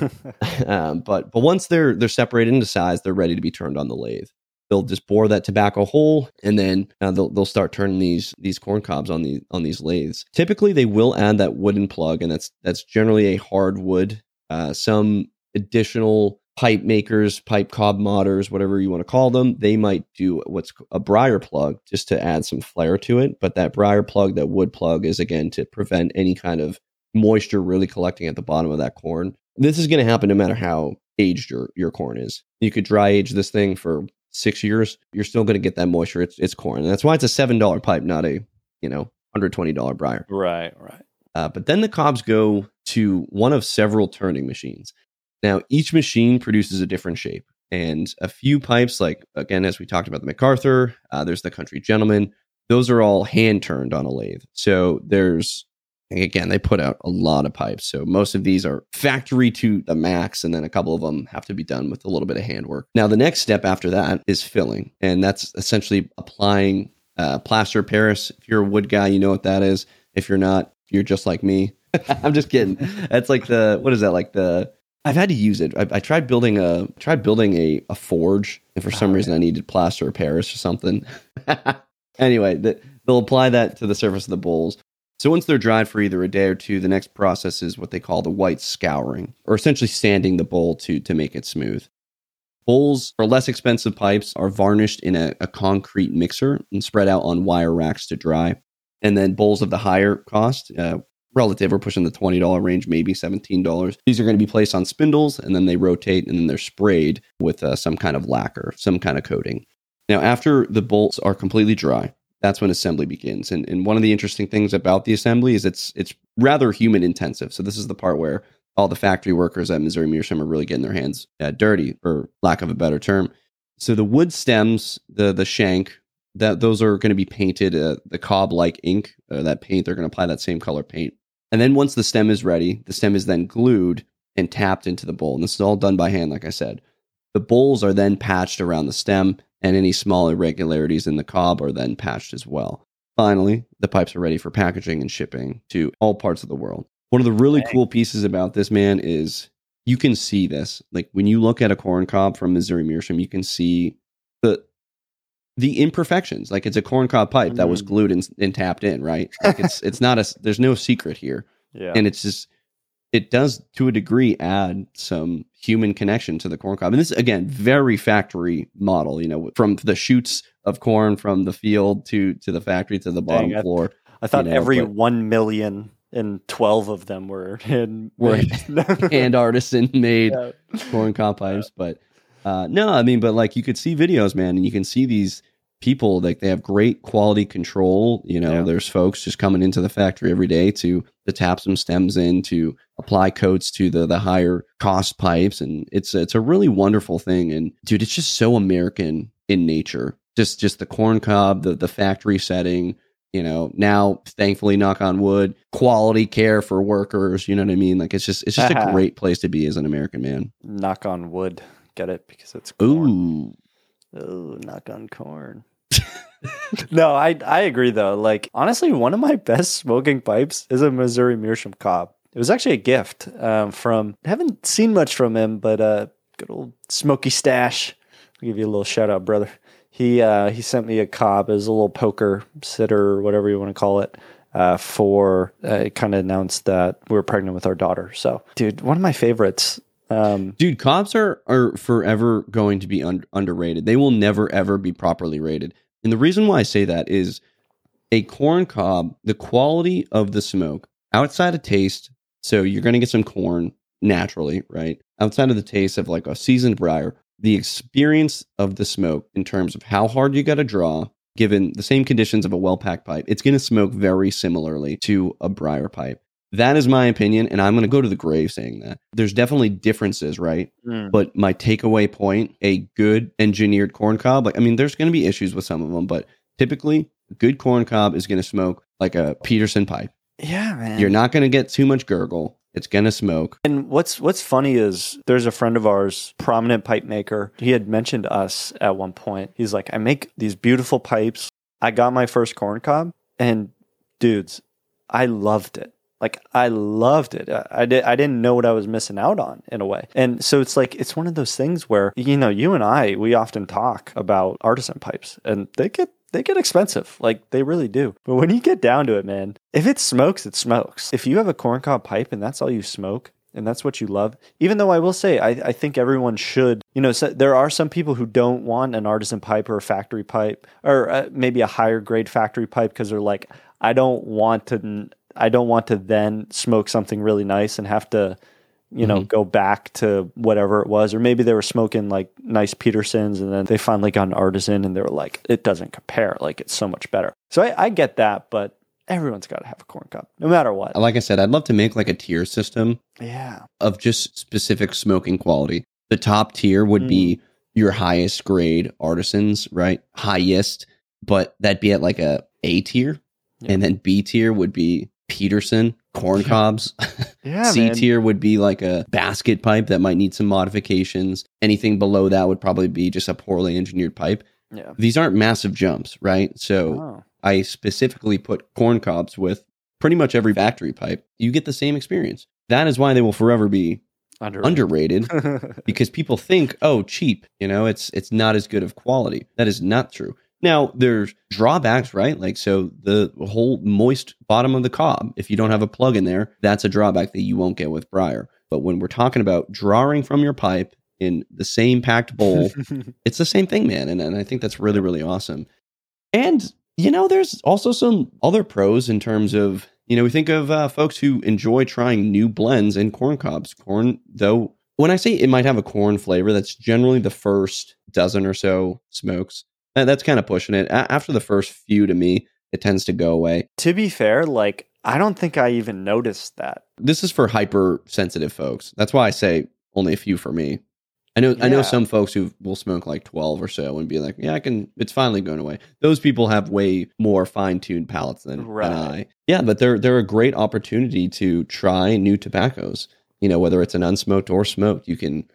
um, but but once they're they're separated into size, they're ready to be turned on the lathe. They'll just bore that tobacco hole, and then uh, they'll they'll start turning these these corn cobs on the on these lathes. Typically, they will add that wooden plug, and that's that's generally a hardwood. Uh, some additional pipe makers, pipe cob modders, whatever you want to call them, they might do what's a briar plug just to add some flair to it. But that briar plug, that wood plug, is again to prevent any kind of moisture really collecting at the bottom of that corn. This is going to happen no matter how aged your, your corn is. You could dry age this thing for six years, you're still going to get that moisture. It's it's corn, and that's why it's a seven dollar pipe, not a you know hundred twenty dollar briar. right. Right. Uh, but then the cobs go to one of several turning machines. Now, each machine produces a different shape. And a few pipes, like again, as we talked about the MacArthur, uh, there's the Country Gentleman, those are all hand turned on a lathe. So there's, again, they put out a lot of pipes. So most of these are factory to the max, and then a couple of them have to be done with a little bit of handwork. Now, the next step after that is filling. And that's essentially applying uh, plaster Paris. If you're a wood guy, you know what that is. If you're not, you're just like me. I'm just kidding. That's like the what is that like the I've had to use it. I, I tried building a tried building a, a forge, and for some Oh, reason I needed plaster of Paris or something. anyway, the, they'll apply that to the surface of the bowls. So once they're dried for either a day or two, the next process is what they call the white scouring, or essentially sanding the bowl to to make it smooth. Bowls for less expensive pipes are varnished in a, a concrete mixer and spread out on wire racks to dry. And then bowls of the higher cost, uh, relative, we're pushing the $20 range, maybe $17. These are going to be placed on spindles and then they rotate and then they're sprayed with uh, some kind of lacquer, some kind of coating. Now, after the bolts are completely dry, that's when assembly begins. And, and one of the interesting things about the assembly is it's it's rather human intensive. So this is the part where all the factory workers at Missouri Meerschaum are really getting their hands uh, dirty, for lack of a better term. So the wood stems, the the shank, that those are going to be painted uh, the cob like ink. Uh, that paint they're going to apply that same color paint, and then once the stem is ready, the stem is then glued and tapped into the bowl. And this is all done by hand, like I said. The bowls are then patched around the stem, and any small irregularities in the cob are then patched as well. Finally, the pipes are ready for packaging and shipping to all parts of the world. One of the really Dang. cool pieces about this man is you can see this. Like when you look at a corn cob from Missouri Meerschaum, you can see the the imperfections. Like it's a corn cob pipe that was Mhm. glued and, and tapped in, right? Like it's it's not a there's no secret here Yeah. and it's just it does to a degree add some human connection to the corn cob. And this again, very factory model, you know, from the shoots of corn from the field to to the factory to the bottom Dang, floor. I thought You know, every but- one million and twelve of them were in Were hand artisan made Yeah. corn cob pipes. But uh, no, I mean, but like you could see videos, man, and you can see these people like they have great quality control. You know, Yeah. there's folks just coming into the factory every day to to tap some stems in to apply coats to the the higher cost pipes, and it's it's a really wonderful thing. And dude, it's just so American in nature. Just just the corn cob, the the factory setting. You know, now thankfully, knock on wood, quality care for workers. You know what I mean? Like it's just it's just a great place to be as an American man. knock on wood. Get it because it's corn. Ooh. Ooh, knock on corn. no, I I agree though. Like honestly, one of my best smoking pipes is a Missouri Meerschaum Cobb. It was actually a gift um, from. haven't seen much from him, but uh, good old Smoky Stash. I'll give you a little shout out, brother. He uh, he sent me a cob as a little poker sitter or whatever you want to call it. Uh, for uh, it kind of announced that we were pregnant with our daughter. So, dude, one of my favorites. Um, Dude, cops are are forever going to be un- underrated. They will never ever be properly rated. And the reason why I say that is a corn cob, the quality of the smoke outside of taste. So you're going to get some corn naturally, right? Outside of the taste of like a seasoned briar, the experience of the smoke in terms of how hard you got to draw, given the same conditions of a well packed pipe, it's going to smoke very similarly to a briar pipe. That is my opinion, and I'm going to go to the grave saying that. There's definitely differences, right? mm, But my takeaway point, a good engineered corn cob, like I mean, there's going to be issues with some of them, but typically, a good corn cob is going to smoke like a Peterson pipe. yeah, man. You're not going to get too much gurgle. It's going to smoke. And what's what's funny is there's a friend of ours, prominent pipe maker. He had mentioned us at one point. He's like, I make these beautiful pipes. I got my first corn cob, and dudes, I loved it. Like I loved it. I, I did. I didn't know what I was missing out on in a way. And so it's like it's one of those things where you know you and I we often talk about artisan pipes, and they get they get expensive. Like they really do. But when you get down to it, man, if it smokes, it smokes. If you have a corncob pipe and that's all you smoke and that's what you love, even though I will say, I, I think everyone should, you know, so there are some people who don't want an artisan pipe or a factory pipe or uh, maybe a higher grade factory pipe because they're like, I don't want to, I don't want to then smoke something really nice and have to, you know, mm-hmm. go back to whatever it was, or maybe they were smoking like nice Petersons, and then they finally got an artisan, and they were like, it doesn't compare, like it's so much better. So I, I get that, but everyone's got to have a corn cup, no matter what. Like I said, I'd love to make like a tier system Yeah, of just specific smoking quality. The top tier would be mm. your highest grade artisans, right? Highest, but that'd be at like a A tier. Yeah. And then B tier would be Peterson, corn cobs. yeah, C man. tier would be like a basket pipe that might need some modifications. Anything below that would probably be just a poorly engineered pipe. Yeah. These aren't massive jumps, right? So Oh. I specifically put corn cobs with pretty much every factory pipe. You get the same experience. That is why they will forever be Underrated. underrated because people think, oh, cheap, you know, it's it's not as good of quality. That is not true. Now there's drawbacks, right? Like so the whole moist bottom of the cob, if you don't have a plug in there, that's a drawback that you won't get with Briar. But when we're talking about drawing from your pipe in the same packed bowl, it's the same thing, man. And, and I think that's really, really awesome. And, you know, there's also some other pros in terms of, you know, we think of uh, folks who enjoy trying new blends in corn cobs. Corn, though, when I say it might have a corn flavor, that's generally the first dozen or so smokes. That- That's kind of pushing it. A- after the first few, to me, it tends to go away. to be fair, like I don't think I even noticed that. This is for hypersensitive folks. That's why I say only a few for me. I know I know some folks who will smoke like 12 or so and be like, "Yeah, I can it's finally going away." Those people have way more fine-tuned palates than, Right. than I. Yeah, but they're they're a great opportunity to try new tobaccos. You know, whether it's an unsmoked or smoked, you can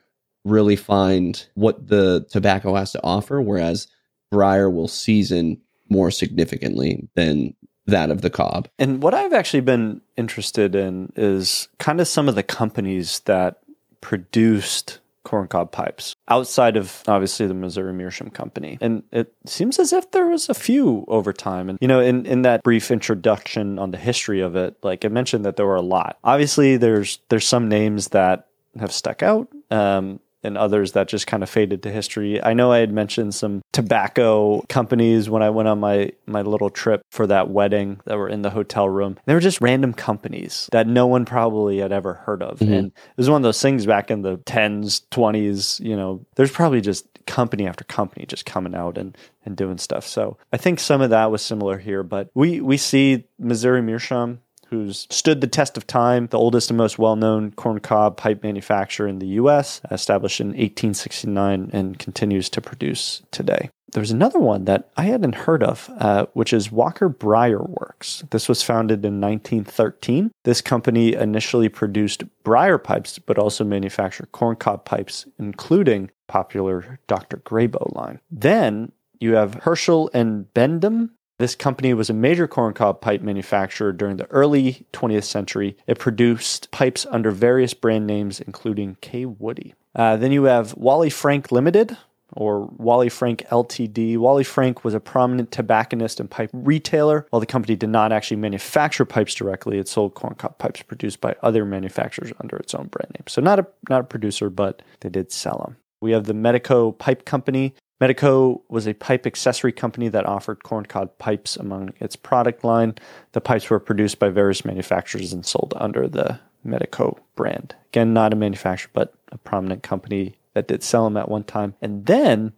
really find what the tobacco has to offer whereas briar will season more significantly than that of the cob. And what I've actually been interested in is kind of some of the companies that produced corncob pipes outside of obviously the Missouri Meerschaum Company. And it seems as if there was a few over time. And, you know, in, in that brief introduction on the history of it, like I mentioned that there were a lot. Obviously, there's there's some names that have stuck out. Um, and others that just kind of faded to history. I know I had mentioned some tobacco companies when I went on my my little trip for that wedding that were in the hotel room. They were just random companies that no one probably had ever heard of. Mm-hmm. And it was one of those things back in the 10s, 20s, you know, there's probably just company after company just coming out and and doing stuff. So, I think some of that was similar here, but we we see Missouri Meerschaum who's stood the test of time, the oldest and most well known corncob pipe manufacturer in the U.S., established in 1869 and continues to produce today. There's another one that I hadn't heard of, uh, which is Walker Briar Works. This was founded in 1913. This company initially produced briar pipes, but also manufactured corncob pipes, including popular Dr. Grabow line. Then you have Herschel and Bendham this company was a major corncob pipe manufacturer during the early 20th century. It produced pipes under various brand names, including K. Woody. Uh, then you have Wally Frank Limited, or Wally Frank Ltd. Wally Frank was a prominent tobacconist and pipe retailer. While the company did not actually manufacture pipes directly, it sold corncob pipes produced by other manufacturers under its own brand name. So not a not a producer, but they did sell them. We have the Medico Pipe Company. Medico was a pipe accessory company that offered corncob pipes among its product line. The pipes were produced by various manufacturers and sold under the Medico brand. Again, not a manufacturer, but a prominent company that did sell them at one time. And then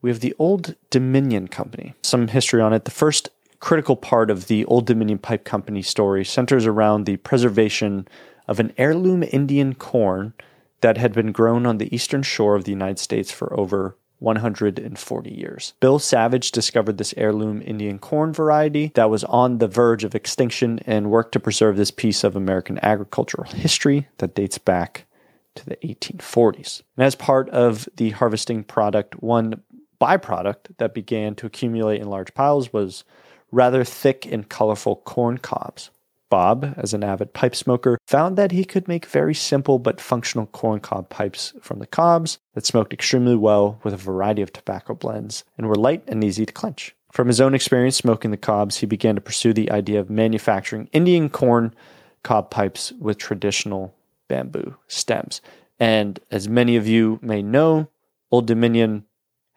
we have the Old Dominion Company. Some history on it. The first critical part of the Old Dominion Pipe Company story centers around the preservation of an heirloom Indian corn that had been grown on the eastern shore of the United States for over 140 years. Bill Savage discovered this heirloom Indian corn variety that was on the verge of extinction and worked to preserve this piece of American agricultural history that dates back to the 1840s. And as part of the harvesting product, one byproduct that began to accumulate in large piles was rather thick and colorful corn cobs. Bob, as an avid pipe smoker, found that he could make very simple but functional corncob pipes from the cobs that smoked extremely well with a variety of tobacco blends and were light and easy to clench. From his own experience smoking the cobs, he began to pursue the idea of manufacturing Indian corn cob pipes with traditional bamboo stems. And as many of you may know, Old Dominion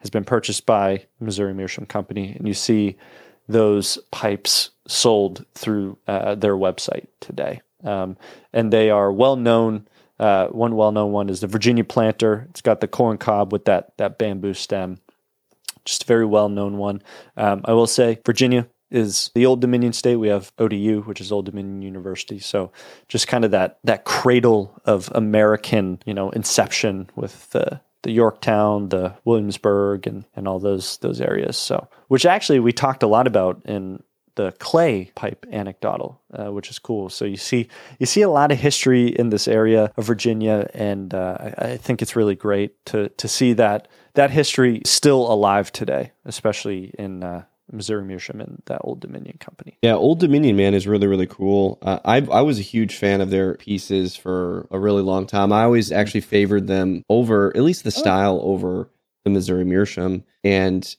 has been purchased by Missouri Meerschaum Company, and you see those pipes sold through uh, their website today. Um, and they are well known. Uh, one well known one is the Virginia planter. It's got the corn cob with that, that bamboo stem. Just a very well known one. Um, I will say Virginia is the Old Dominion state. We have ODU, which is Old Dominion University. So just kind of that that cradle of American, you know, inception with the the Yorktown, the Williamsburg, and and all those those areas. So, which actually we talked a lot about in the clay pipe anecdottle, uh, which is cool. So you see you see a lot of history in this area of Virginia, and uh, I, I, think it's really great to to see that that history still alive today, especially in uh, Missouri Meerschaum and that Old Dominion company. Yeah, Old Dominion man is really really cool. Uh, I I was a huge fan of their pieces for a really long time. I always actually favored them over at least the oh. style oh. over the Missouri Meerschaum. And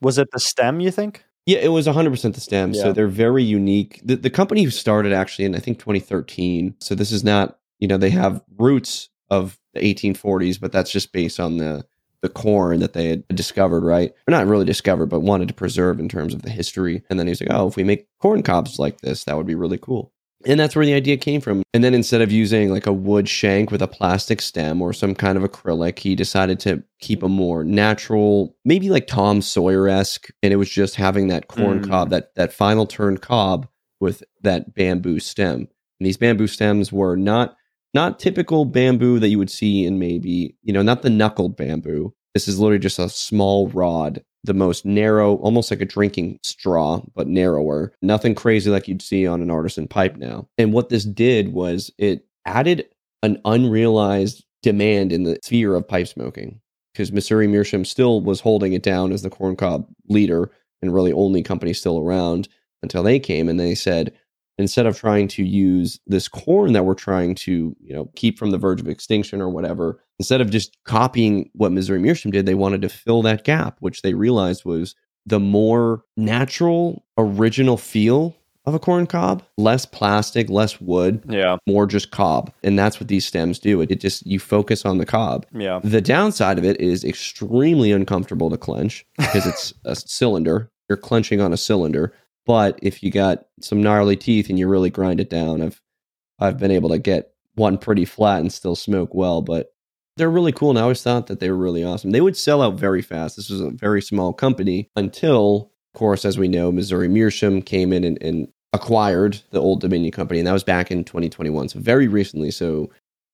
was it the stem? You think? Yeah, it was 100% the stem. Yeah. So they're very unique. The, the company started actually in I think 2013. So this is not you know they have roots of the 1840s, but that's just based on the the corn that they had discovered, right? Or not really discovered, but wanted to preserve in terms of the history. And then he's like, oh, if we make corn cobs like this, that would be really cool. And that's where the idea came from. And then instead of using like a wood shank with a plastic stem or some kind of acrylic, he decided to keep a more natural, maybe like Tom Sawyer esque. And it was just having that corn mm. cob, that that final turn cob with that bamboo stem. And these bamboo stems were not not typical bamboo that you would see in maybe, you know, not the knuckled bamboo. This is literally just a small rod, the most narrow, almost like a drinking straw, but narrower. Nothing crazy like you'd see on an artisan pipe now. And what this did was it added an unrealized demand in the sphere of pipe smoking because Missouri Meerschaum still was holding it down as the corncob leader and really only company still around until they came and they said, instead of trying to use this corn that we're trying to, you know, keep from the verge of extinction or whatever, instead of just copying what Missouri Meerschaum did, they wanted to fill that gap, which they realized was the more natural, original feel of a corn cob, less plastic, less wood, Yeah. more just cob. And that's what these stems do. It, it just, you focus on the cob. Yeah. The downside of it is extremely uncomfortable to clench because it's a cylinder. You're clenching on a cylinder. But if you got some gnarly teeth and you really grind it down, I've I've been able to get one pretty flat and still smoke well. But they're really cool. And I always thought that they were really awesome. They would sell out very fast. This was a very small company until, of course, as we know, Missouri Meerschaum came in and, and acquired the Old Dominion company, and that was back in 2021, so very recently. So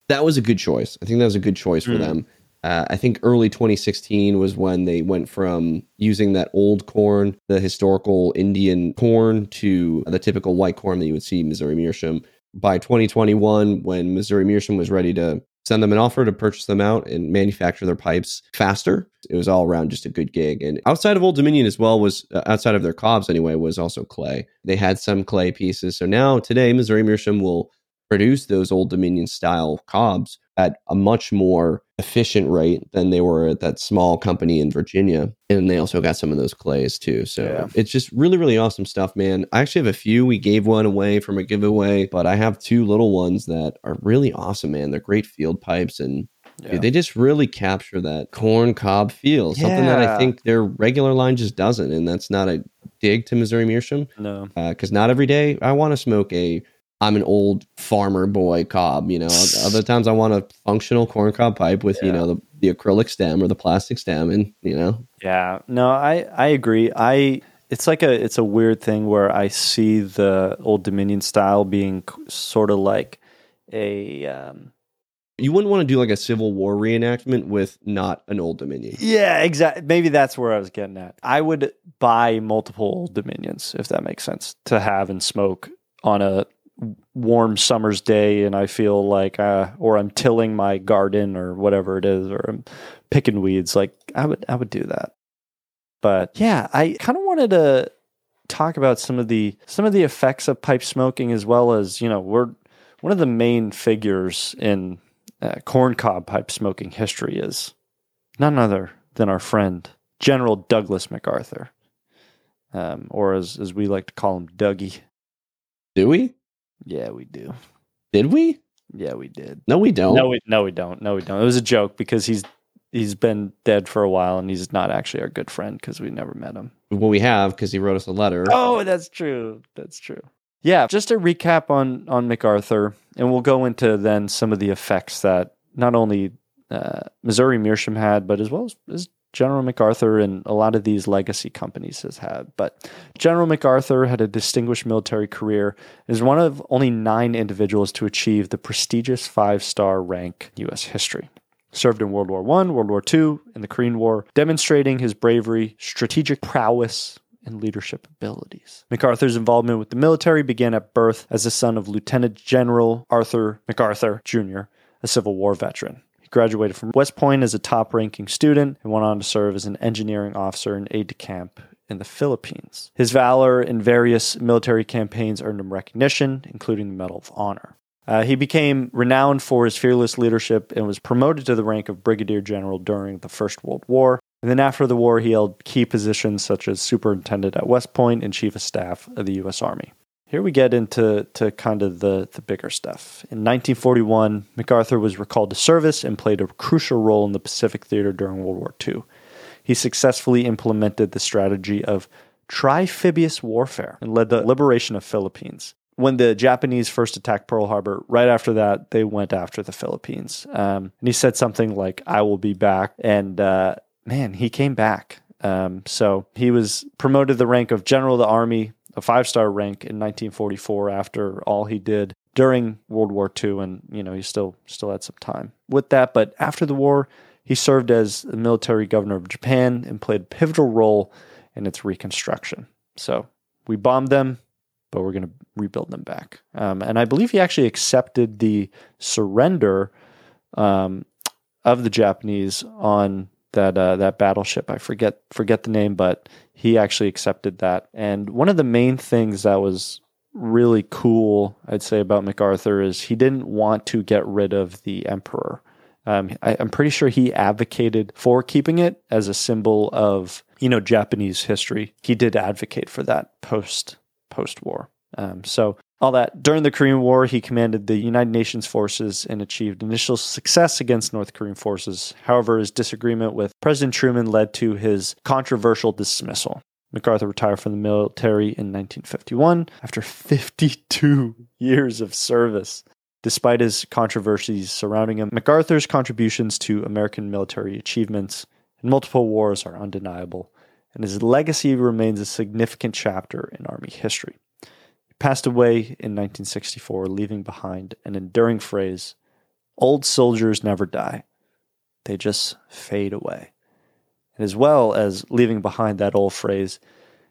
that was a good choice. I think that was a good choice for Mm. them. Uh, I think early 2016 was when they went from using that old corn, the historical Indian corn, to the typical white corn that you would see Missouri Meerschaum. By 2021, when Missouri Meerschaum was ready to send them an offer to purchase them out and manufacture their pipes faster, it was all around just a good gig. And outside of Old Dominion as well was uh, outside of their cobs anyway was also clay. They had some clay pieces. So now today Missouri Meerschaum will produce those Old Dominion style cobs at a much more efficient rate than they were at that small company in Virginia. And they also got some of those clays too. So Yeah. it's just really, really awesome stuff, man. I actually have a few. We gave one away from a giveaway, but I have two little ones that are really awesome, man. They're great field pipes and Yeah. Dude, they just really capture that corn cob feel, something that I think their regular line just doesn't. And that's not a dig to Missouri Meerschaum, no. Uh, because not every day I want to smoke a. I'm an old farmer boy cob, you know. Other times I want a functional corn cob pipe with, you know, the, the acrylic stem or the plastic stem, and you know, Yeah, no, I I agree. I it's like a it's a weird thing where I see the Old Dominion style being sort of like a um, you wouldn't want to do like a Civil War reenactment with not an Old Dominion. yeah, exactly. Maybe that's where I was getting at. I would buy multiple Old Dominions if that makes sense to have and smoke on a warm summer's day, and I feel like, uh, or I'm tilling my garden or whatever it is, or I'm picking weeds. Like I would I would do that. But yeah, I kind of wanted to talk about some of the some of the effects of pipe smoking as well as you know we're one of the main figures in uh, corncob pipe smoking history is none other than our friend General Douglas MacArthur, um, or as as we like to call him, Dougie. Do we? Yeah, we do. Did we? Yeah, we did. No, we don't. No, we no we don't. No, we don't. It was a joke because he's he's been dead for a while and he's not actually our good friend because we never met him. well, we have because he wrote us a letter. Oh, that's true. That's true. Yeah, just a recap on on MacArthur, and we'll go into then some of the effects that not only uh, Missouri Meerschaum had, but as well as, as General MacArthur and a lot of these legacy companies has had. But General MacArthur had a distinguished military career and is one of only nine individuals to achieve the prestigious five star rank in U.S. history. Served in World War I, World War II, and the Korean War, demonstrating his bravery, strategic prowess, and leadership abilities. MacArthur's involvement with the military began at birth as the son of Lieutenant General Arthur MacArthur Jr., a Civil War veteran. Graduated from West Point as a top ranking student and went on to serve as an engineering officer and aide de camp in the Philippines. His valor in various military campaigns earned him recognition, including the Medal of Honor. Uh, he became renowned for his fearless leadership and was promoted to the rank of brigadier general during the First World War. And then after the war, he held key positions such as superintendent at West Point and chief of staff of the U.S. Army. Here we get into to kind of the, the bigger stuff. In 1941, MacArthur was recalled to service and played a crucial role in the Pacific Theater during World War II. He successfully implemented the strategy of triphibious warfare and led the liberation of Philippines. When the Japanese first attacked Pearl Harbor, right after that, they went after the Philippines. Um, and he said something like, I will be back. And uh, man, he came back. Um, so he was promoted the rank of General of the Army, a five star rank in 1944 after all he did during World War II. And, you know, he still still had some time with that. But after the war, he served as the military governor of Japan and played a pivotal role in its reconstruction. So we bombed them, but we're going to rebuild them back. Um, and I believe he actually accepted the surrender um, of the Japanese on that uh, that battleship. I forget forget the name, but he actually accepted that. And one of the main things that was really cool, I'd say, about MacArthur is he didn't want to get rid of the emperor. Um, I, I'm pretty sure he advocated for keeping it as a symbol of you know Japanese history. He did advocate for that post post war. Um, so all that during the Korean War, he commanded the United Nations forces and achieved initial success against North Korean forces. However, his disagreement with President Truman led to his controversial dismissal. MacArthur retired from the military in 1951 after 52 years of service. Despite his controversies surrounding him, MacArthur's contributions to American military achievements in multiple wars are undeniable, and his legacy remains a significant chapter in Army history. Passed away in 1964, leaving behind an enduring phrase Old soldiers never die, they just fade away. And as well as leaving behind that old phrase,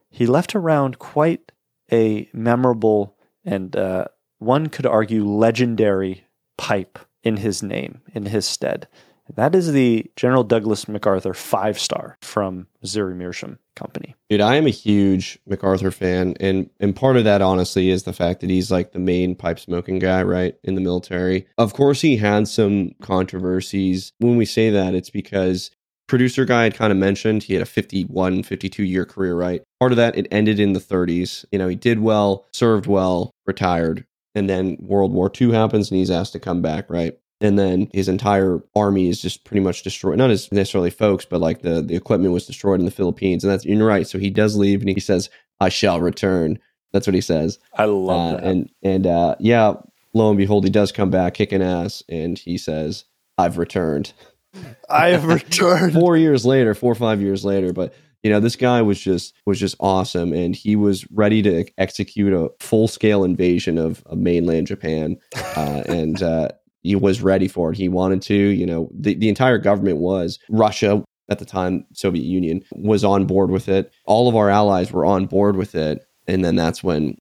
he left around quite a memorable and uh, one could argue legendary pipe in his name, in his stead. That is the General Douglas MacArthur five star from Missouri Meerschaum Company. Dude, I am a huge MacArthur fan, and and part of that honestly is the fact that he's like the main pipe smoking guy, right, in the military. Of course, he had some controversies. When we say that, it's because producer guy had kind of mentioned he had a 51 52 year career right part of that it ended in the 30s you know he did well served well retired and then world war ii happens and he's asked to come back right and then his entire army is just pretty much destroyed. Not as necessarily folks but like the the equipment was destroyed in the philippines. And that's you're right. So he does leave and he says i shall return. That's what he says. I love uh, that. and and uh yeah lo and behold he does come back kicking ass and he says i've returned. I have returned. four years later, four or five years later. But you know, this guy was just was just awesome, and he was ready to execute a full scale invasion of, of mainland Japan, uh, and uh, he was ready for it. He wanted to. You know, the the entire government was Russia at the time, Soviet Union was on board with it. All of our allies were on board with it, and then that's when.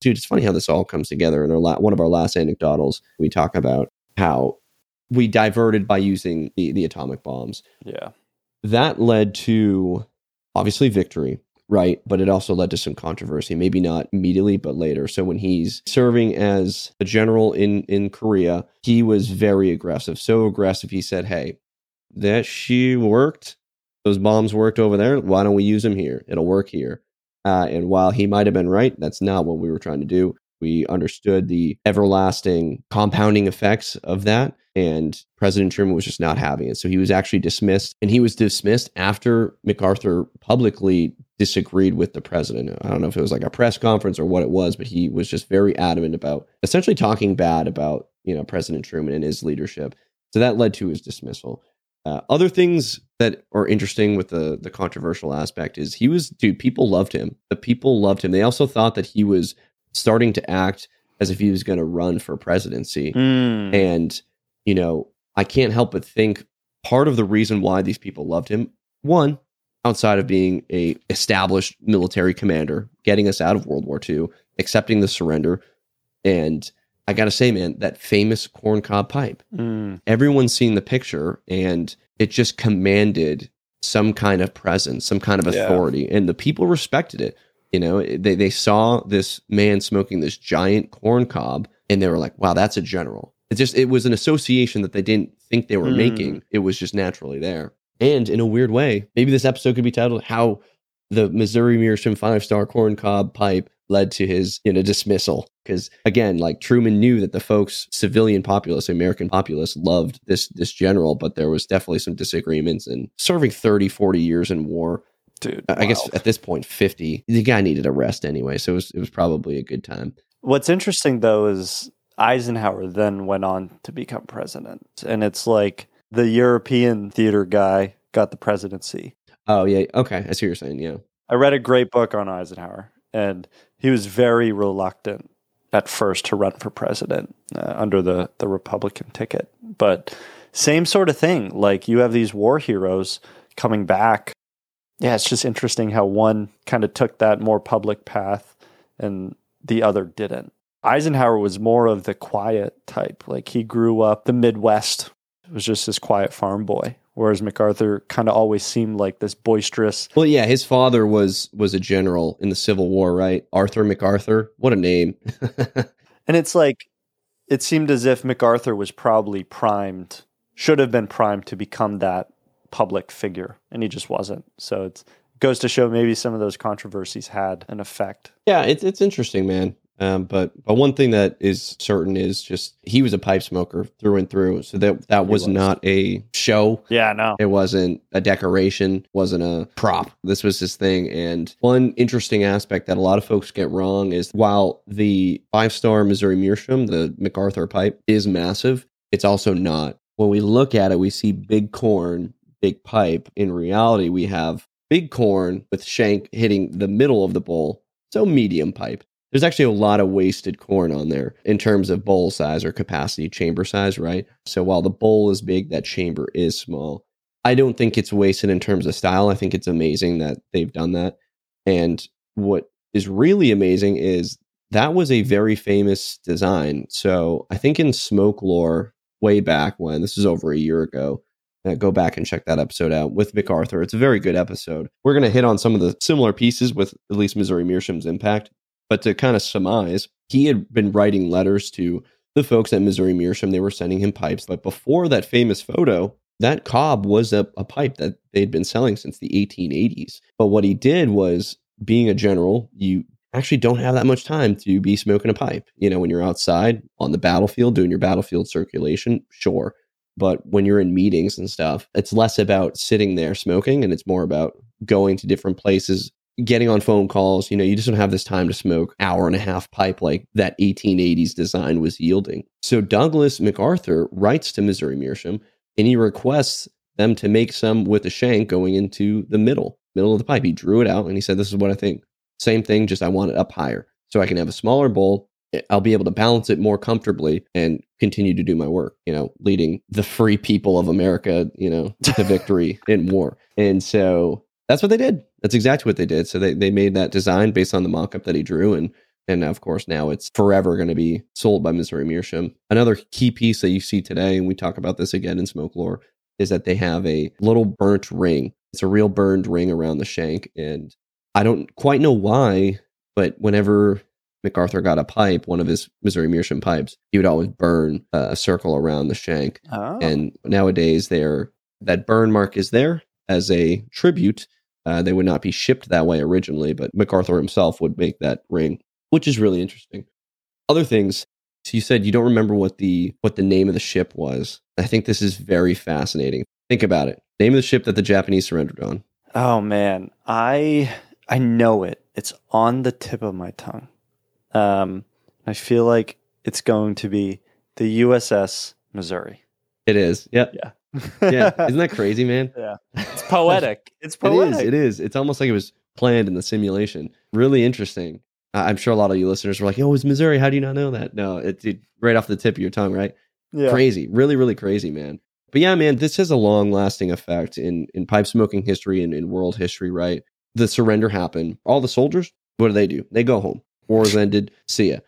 Dude, it's funny how this all comes together. In our la- one of our last anecdottles, we talk about how we diverted by using the, the atomic bombs. Yeah. That led to obviously victory, right? But it also led to some controversy, maybe not immediately, but later. So when he's serving as a general in, in Korea, he was very aggressive. So aggressive, he said, Hey, that she worked. Those bombs worked over there. Why don't we use them here? It'll work here. Uh, and while he might have been right, that's not what we were trying to do. We understood the everlasting compounding effects of that. And President Truman was just not having it. So he was actually dismissed. And he was dismissed after MacArthur publicly disagreed with the president. I don't know if it was like a press conference or what it was, but he was just very adamant about essentially talking bad about, you know, President Truman and his leadership. So that led to his dismissal. Uh, other things that are interesting with the the controversial aspect is he was dude. People loved him. The people loved him. They also thought that he was starting to act as if he was going to run for presidency. Mm. And you know, I can't help but think part of the reason why these people loved him, one, outside of being a established military commander, getting us out of World War II, accepting the surrender, and I got to say, man, that famous corncob pipe Mm. everyone's seen the picture and it just commanded some kind of presence, some kind of Yeah. authority, and the people respected it. You know, they they saw this man smoking this giant corn cob, and they were like, "Wow, that's a general." It just it was an association that they didn't think they were Mm. making. It was just naturally there. And in a weird way, maybe this episode could be titled "How the Missouri Meerschaum Five Star Corn Cob Pipe Led to His you know dismissal." Because again, like Truman knew that the folks, civilian populace, American populace, loved this this general, but there was definitely some disagreements. And serving 30, 40 years in war, Dude. I guess at this point, 50, the guy needed a rest anyway. So it was, it was probably a good time. What's interesting though is Eisenhower then went on to become president. And it's like the European theater guy got the presidency. Oh, yeah. Okay. I see what you're saying. Yeah. I read a great book on Eisenhower, and he was very reluctant at first to run for president uh, under the, the Republican ticket. But same sort of thing. Like you have these war heroes coming back. Yeah, it's just interesting how one kind of took that more public path and the other didn't. Eisenhower was more of the quiet type. Like he grew up the Midwest. It was just this quiet farm boy. whereas MacArthur kind of always seemed like this boisterous. Well, yeah, his father was was a general in the Civil War, right? Arthur MacArthur. What a name. and it's like it seemed as if MacArthur was probably primed, should have been primed to become that public figure, and he just wasn't. So it goes to show maybe some of those controversies had an effect. Yeah, it's it's interesting, man. Um, but but one thing that is certain is just he was a pipe smoker through and through. So that that was, was, not a show. Yeah, no, it wasn't a decoration, wasn't a prop. This was his thing. And one interesting aspect that a lot of folks get wrong is while the five star Missouri Meerschaum, the MacArthur pipe, is massive, it's also not. When we look at it, we see big corn, big pipe. In reality, we have big corn with shank hitting the middle of the bowl, so medium pipe there's actually a lot of wasted corn on there in terms of bowl size or capacity, chamber size, right? So while the bowl is big, that chamber is small. I don't think it's wasted in terms of style. I think it's amazing that they've done that. And what is really amazing is that was a very famous design. So I think in smoke lore, way back when, this is over a year ago, uh, go back and check that episode out with MacArthur. It's a very good episode. We're going to hit on some of the similar pieces with at least Missouri Meerschaum's impact. But to kind of surmise, he had been writing letters to the folks at Missouri Meerschaum. They were sending him pipes. But before that famous photo, that cob was a, a pipe that they'd been selling since the 1880s. But what he did was, being a general, you actually don't have that much time to be smoking a pipe. You know, when you're outside on the battlefield doing your battlefield circulation, sure. But when you're in meetings and stuff, it's less about sitting there smoking and it's more about going to different places, getting on phone calls. You know, you just don't have this time to smoke hour and a half pipe like that 1880s design was yielding. So Douglas MacArthur writes to Missouri Meerschaum and he requests them to make some with a shank going into the middle, middle of the pipe. He drew it out and he said, This is what I think. Same thing, just I want it up higher so I can have a smaller bowl. I'll be able to balance it more comfortably and continue to do my work, you know, leading the free people of America, you know, to victory in war. And so that's what they did. That's exactly what they did. So they, they made that design based on the mock-up that he drew and and of course now it's forever going to be sold by Missouri Meerschaum. Another key piece that you see today, and we talk about this again in smoke lore, is that they have a little burnt ring. It's a real burned ring around the shank. And I don't quite know why, but whenever MacArthur got a pipe, one of his Missouri Meerschaum pipes, he would always burn a circle around the shank. Oh. And nowadays, there that burn mark is there as a tribute uh, they would not be shipped that way originally, but MacArthur himself would make that ring, which is really interesting. Other things, so you said you don't remember what the what the name of the ship was. I think this is very fascinating. Think about it. Name of the ship that the Japanese surrendered on. Oh man, I I know it. It's on the tip of my tongue. Um, I feel like it's going to be the USS Missouri. It is. Yep. Yeah yeah, isn't that crazy, man? Yeah, it's poetic. It's poetic. It is. It is. It's almost like it was planned in the simulation. Really interesting. I'm sure a lot of you listeners were like, "Oh, it's Missouri. How do you not know that?" No, it's it, right off the tip of your tongue, right? Yeah. Crazy. Really, really crazy, man. But yeah, man, this has a long lasting effect in in pipe smoking history and in world history, right? The surrender happened. All the soldiers, what do they do? They go home. War's ended. See ya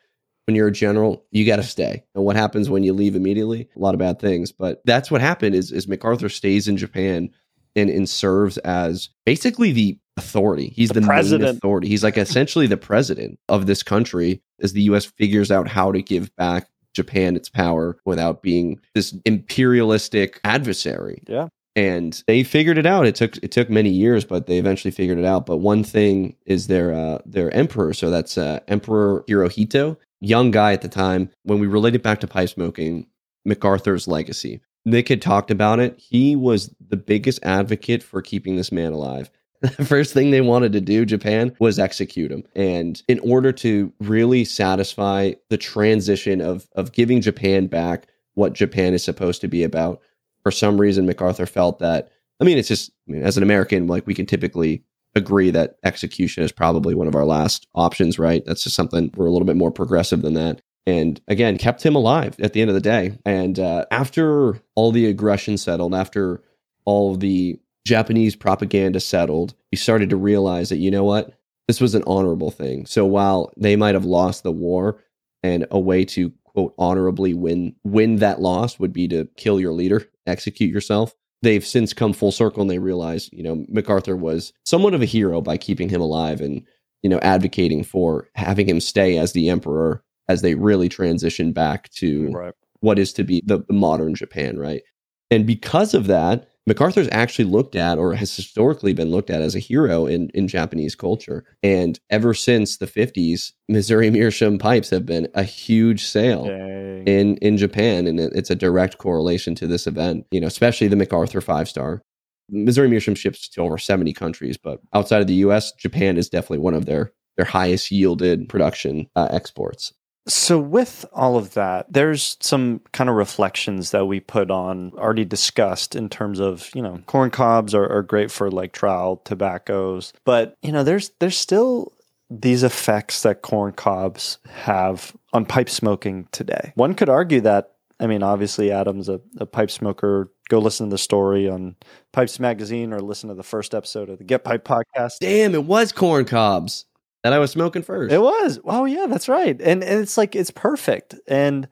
when you're a general, you got to stay. And what happens when you leave immediately? A lot of bad things. But that's what happened is, is MacArthur stays in Japan and, and serves as basically the authority. He's the, the president. authority. He's like essentially the president of this country as the US figures out how to give back Japan its power without being this imperialistic adversary. Yeah. And they figured it out. It took it took many years, but they eventually figured it out. But one thing is their uh, their emperor. So that's uh, Emperor Hirohito young guy at the time, when we related back to pipe smoking, MacArthur's legacy. Nick had talked about it. He was the biggest advocate for keeping this man alive. The first thing they wanted to do, Japan, was execute him. And in order to really satisfy the transition of, of giving Japan back what Japan is supposed to be about, for some reason, MacArthur felt that. I mean, it's just, I mean, as an American, like we can typically agree that execution is probably one of our last options, right? That's just something we're a little bit more progressive than that. And again, kept him alive at the end of the day. And uh, after all the aggression settled, after all the Japanese propaganda settled, we started to realize that, you know what? This was an honorable thing. So while they might have lost the war and a way to quote honorably win win that loss would be to kill your leader, execute yourself. They've since come full circle and they realize, you know, MacArthur was somewhat of a hero by keeping him alive and, you know, advocating for having him stay as the emperor as they really transition back to Right. what is to be the, the modern Japan, right? And because of that, MacArthur's actually looked at or has historically been looked at as a hero in, in Japanese culture. And ever since the 50s, Missouri Meerschaum pipes have been a huge sale Dang. in in Japan, and it- it's a direct correlation to this event. You know, especially the MacArthur five star. Missouri Meerschaum ships to over seventy countries, but outside of the U.S., Japan is definitely one of their their highest yielded production uh, exports. So, with all of that, there's some kind of reflections that we put on, already discussed in terms of, you know, corn cobs are, are great for like trial tobaccos. But, you know, there's there's still these effects that corn cobs have on pipe smoking today. One could argue that, I mean, obviously, Adam's a, a pipe smoker. Go listen to the story on Pipes Magazine or listen to the first episode of the Get Piped podcast. Damn, it was corn cobs that I was smoking first. It was. Oh yeah, that's right. And and it's like it's perfect. And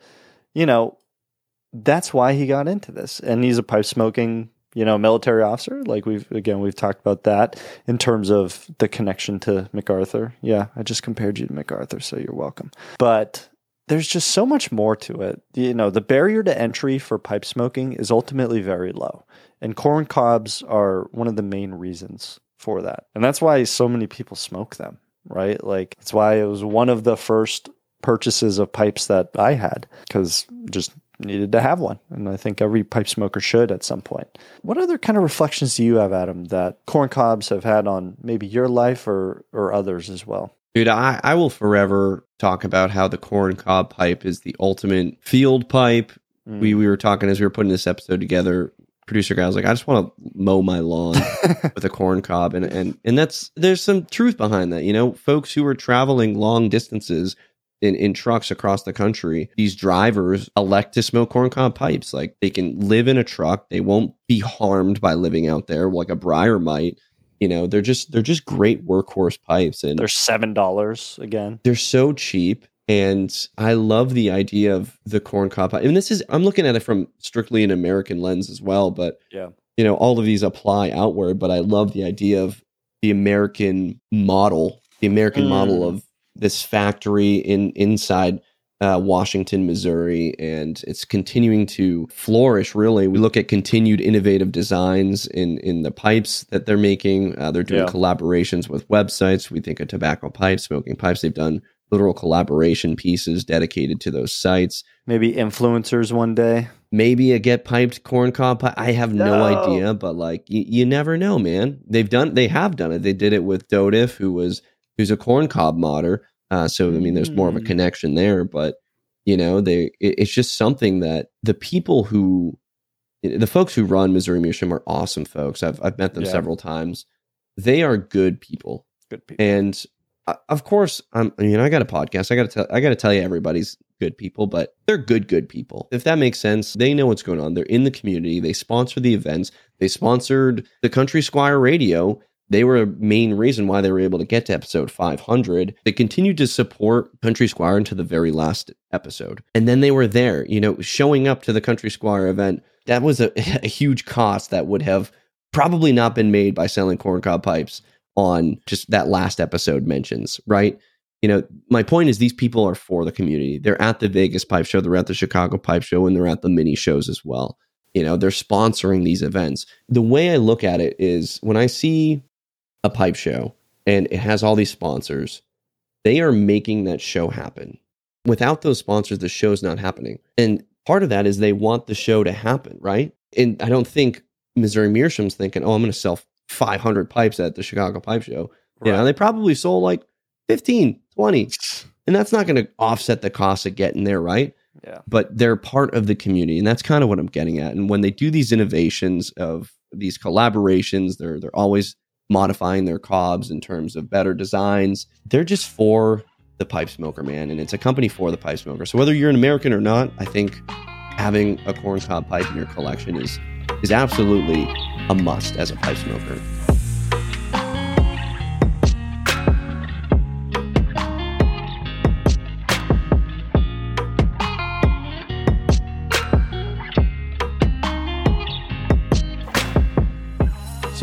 you know, that's why he got into this. And he's a pipe smoking, you know, military officer. Like we've again we've talked about that in terms of the connection to MacArthur. Yeah, I just compared you to MacArthur, so you're welcome. But there's just so much more to it. You know, the barrier to entry for pipe smoking is ultimately very low. And corn cobs are one of the main reasons for that. And that's why so many people smoke them right? Like that's why it was one of the first purchases of pipes that I had because just needed to have one. And I think every pipe smoker should at some point. What other kind of reflections do you have, Adam, that corn cobs have had on maybe your life or or others as well? Dude, I, I will forever talk about how the corn cob pipe is the ultimate field pipe. Mm. We we were talking as we were putting this episode together. Producer guy was like, I just want to mow my lawn with a corn cob, and and and that's there's some truth behind that. You know, folks who are traveling long distances in in trucks across the country, these drivers elect to smoke corn cob pipes. Like they can live in a truck, they won't be harmed by living out there like a briar might. You know, they're just they're just great workhorse pipes, and They're seven dollars again. they're so cheap and i love the idea of the corn cob and this is i'm looking at it from strictly an american lens as well but Yeah. you know all of these apply outward but i love the idea of the american model the american Mm. model of this factory in inside uh, Washington, Missouri, and it's continuing to flourish. Really, we look at continued innovative designs in in the pipes that they're making. Uh, they're doing Yeah. collaborations with websites. We think of tobacco pipes, smoking pipes. They've done literal collaboration pieces dedicated to those sites. Maybe influencers one day. Maybe a get piped corn cob pie. I have no, No. idea, but like you, you never know, man. They've done, they have done it. They did it with Dodif, who was who's a corn cob modder. Uh, so I mean, there's more of a Mm. connection there, but you know, they it, it's just something that the people who, the folks who run Missouri Meerschaum are awesome folks. I've I've met them Yeah. several times. They are good people, Good people. and Uh, of course, I'm. You know, I got a podcast. I got to tell. I got to tell you, everybody's good people, but they're good, good people. If that makes sense, they know what's going on. They're in the community. They sponsor the events. They sponsored the Country Squire Radio. They were a main reason why they were able to get to episode 500. They continued to support Country Squire into the very last episode. And then they were there, you know, showing up to the Country Squire event. That was a, a huge cost that would have probably not been made by selling corncob pipes on just that last episode mentions, right? You know, my point is these people are for the community. They're at the Vegas Pipe Show, they're at the Chicago Pipe Show, and they're at the mini shows as well. You know, they're sponsoring these events. The way I look at it is when I see a pipe show and it has all these sponsors, they are making that show happen. Without those sponsors, the show's not happening. And part of that is they want the show to happen, right? And I don't think Missouri Meerschaum's thinking, oh, I'm going to sell 500 pipes at the Chicago Pipe Show. You know, Right. they probably sold like 15, 20. And that's not going to offset the cost of getting there, right? Yeah. But they're part of the community. And that's kind of what I'm getting at. And when they do these innovations of these collaborations, they're they're always modifying their cobs in terms of better designs. They're just for the pipe smoker, man. And it's a company for the pipe smoker. So whether you're an American or not, I think having a corn cob pipe in your collection is is absolutely a must as a pipe smoker.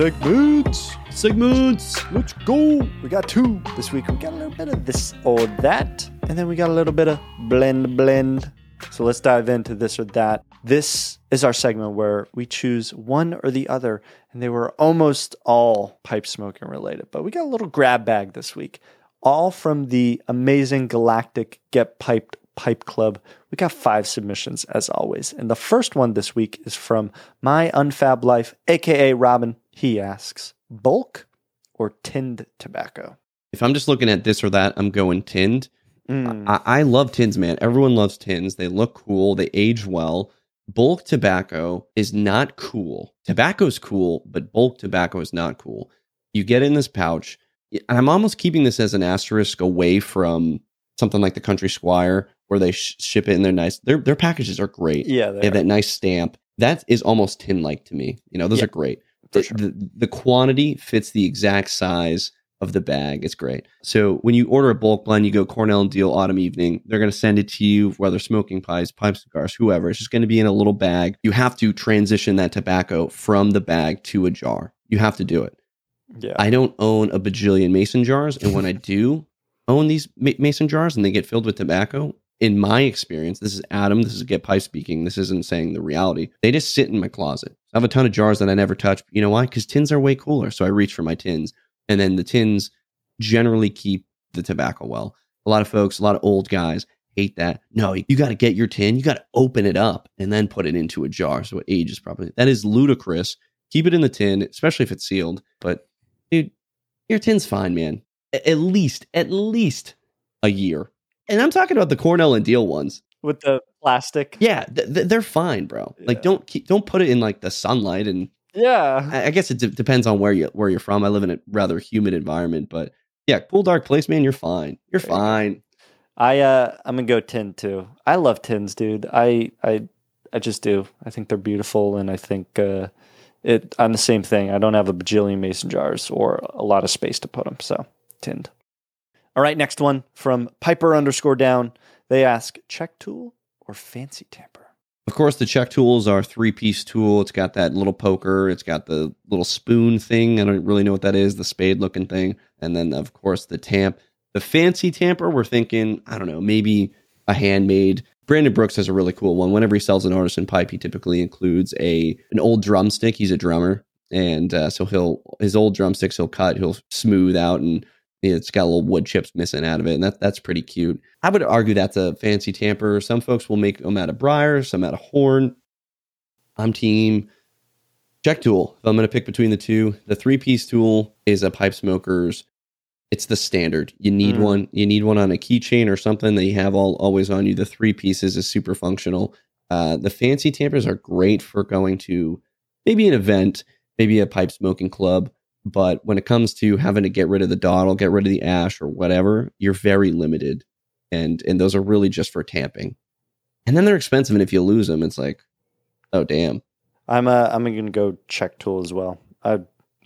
segments. Segments. Let's go. We got two this week. We got a little bit of this or that, and then we got a little bit of blend blend. So let's dive into this or that. This is our segment where we choose one or the other, and they were almost all pipe smoking related, but we got a little grab bag this week, all from the amazing galactic Get Piped Pipe Club. We got five submissions as always. And the first one this week is from My Unfab Life, aka Robin. He asks, bulk or tinned tobacco? If I'm just looking at this or that, I'm going tinned. Mm, I, I love tins, man. Everyone loves tins. They look cool. They age well. Bulk tobacco is not cool. Tobacco's cool, but bulk tobacco is not cool. You get in this pouch, and I'm almost keeping this as an asterisk away from something like the Country Squire, where they sh- ship it in their nice. Their their packages are great. yeah, They have that nice stamp. That is almost tin like to me. You know, those Yeah, are great. The- sure. the, the quantity fits the exact size of the bag. It's great. So when you order a bulk blend, you go Cornell and Diehl Autumn Evening. They're going to send it to you, whether smoking pies, pipe cigars, whoever. It's just going to be in a little bag. You have to transition that tobacco from the bag to a jar. You have to do it. yeah. I don't own a bajillion mason jars, and when I do own these ma- mason jars and they get filled with tobacco, in my experience, this is Adam, this is Get Piped speaking. This isn't saying the reality. They just sit in my closet. I have a ton of jars that I never touch. You know why? Because tins are way cooler. So I reach for my tins, and then the tins generally keep the tobacco well. A lot of folks, a lot of old guys hate that. No, you got to get your tin, you got to open it up and then put it into a jar so it ages properly. That is ludicrous. Keep it in the tin, especially if it's sealed. But dude, your tin's fine, man. A- At least, at least a year. And I'm talking about the Cornell and Diehl ones. With the plastic. Yeah, th- th- they're fine, bro. Yeah. Like, don't keep, don't put it in like the sunlight. And Yeah. I, I guess it d- depends on where you where you're from. I live in a rather humid environment, but yeah, cool dark place, man. You're fine. You're fine. I uh I'm gonna go tin too. I love tins, dude. I I I just do. I think they're beautiful, and I think uh, it. I'm the same thing. I don't have a bajillion mason jars or a lot of space to put them, so tinned. All right, next one from Piper underscore down. They ask check tool or fancy tamper. Of course, the check tools are three piece tool. It's got that little poker. It's got the little spoon thing. I don't really know what that is. The spade looking thing, and then of course the tamp. The fancy tamper, we're thinking, I don't know, maybe a handmade. Brandon Brooks has a really cool one. Whenever he sells an artisan pipe, he typically includes a an old drumstick. He's a drummer, and uh, so he'll his old drumsticks he'll cut, he'll smooth out, and it's got little wood chips missing out of it, and that that's pretty cute. I would argue that's a fancy tamper. Some folks will make them out of briar, some out of horn. I'm team check tool. If I'm going to pick between the two, the three piece tool is a pipe smoker's. It's the standard. You need Mm. one. You need one on a keychain or something that you have all always on you. The three pieces is super functional. Uh, the fancy tampers are great for going to maybe an event, maybe a pipe smoking club. But when it comes to having to get rid of the dottle, get rid of the ash or whatever, you're very limited. And and those are really just for tamping. And then they're expensive. And if you lose them, it's like, oh damn. I'm uh, I'm gonna go check tool as well. I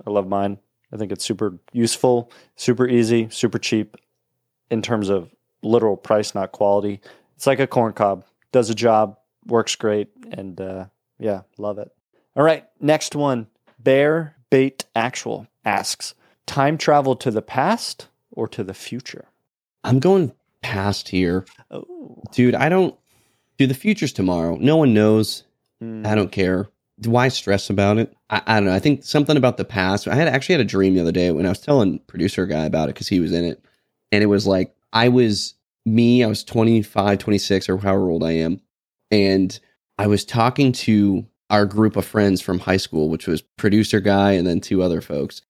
I love mine. I think it's super useful, super easy, super cheap in terms of literal price, not quality. It's like a corn cob. Does a job, works great, and uh, yeah, love it. All right, next one. Bear Bait Actual asks time travel to the past or to the future? I'm going past here. Oh, Dude, I don't dude, the future's tomorrow. No one knows. mm, I don't care. Why stress about it? I, I don't know. I think something about the past. I had actually had a dream the other day when I was telling producer guy about it because he was in it. And it was like I was me, I was 25, 26, or however old I am. And I was talking to our group of friends from high school, which was producer guy and then two other folks.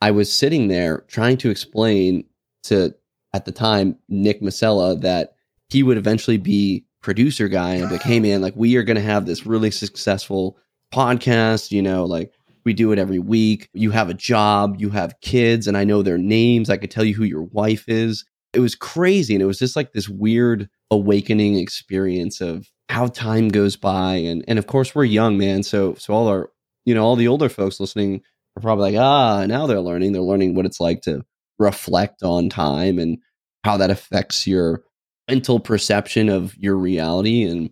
I was sitting there trying to explain to at the time Nick Masella that he would eventually be producer guy and be like, hey man, like we are gonna have this really successful podcast, you know, like we do it every week. You have a job, you have kids, and I know their names. I could tell you who your wife is. It was crazy. And it was just like this weird awakening experience of how time goes by. And and of course we're young, man. So so all our you know, all the older folks listening are probably like, ah, now they're learning. They're learning what it's like to reflect on time and how that affects your mental perception of your reality. And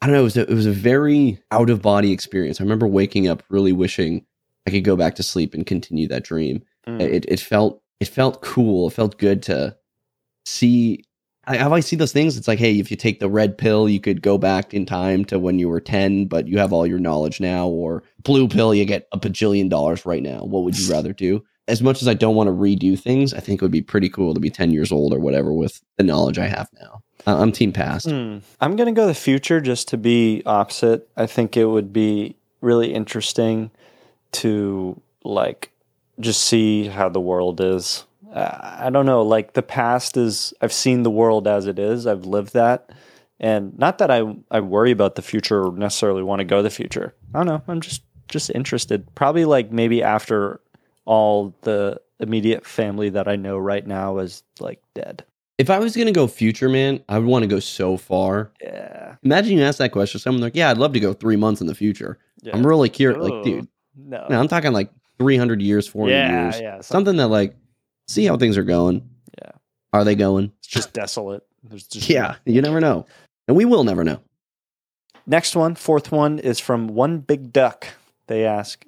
I don't know, it was a, it was a very out of body experience. I remember waking up really wishing I could go back to sleep and continue that dream. Mm. It it felt it felt cool. It felt good to see. I, I always see those things. It's like, hey, if you take the red pill, you could go back in time to when you were ten, but you have all your knowledge now. Or blue pill, you get a bajillion dollars right now. What would you rather do? As much as I don't want to redo things, I think it would be pretty cool to be ten years old or whatever with the knowledge I have now. Uh, I'm team past. Hmm. I'm going to go the future just to be opposite. I think it would be really interesting to like just see how the world is. I don't know. Like the past is, I've seen the world as it is. I've lived that, and not that I I worry about the future or necessarily want to go the future. I don't know. I'm just just interested. Probably like maybe after all the immediate family that I know right now is like dead. If I was gonna go future, man, I would want to go so far. Yeah. Imagine you ask that question, someone like, "Yeah, I'd love to go three months in the future." yeah. I'm really curious. Like, dude, no. no, I'm talking like 300 years, 400 yeah, years, yeah. something that like see how things are going. Yeah. Are they going? It's just desolate. There's just Yeah, you never know, and we will never know. Next one, fourth one is from One Big Duck. They ask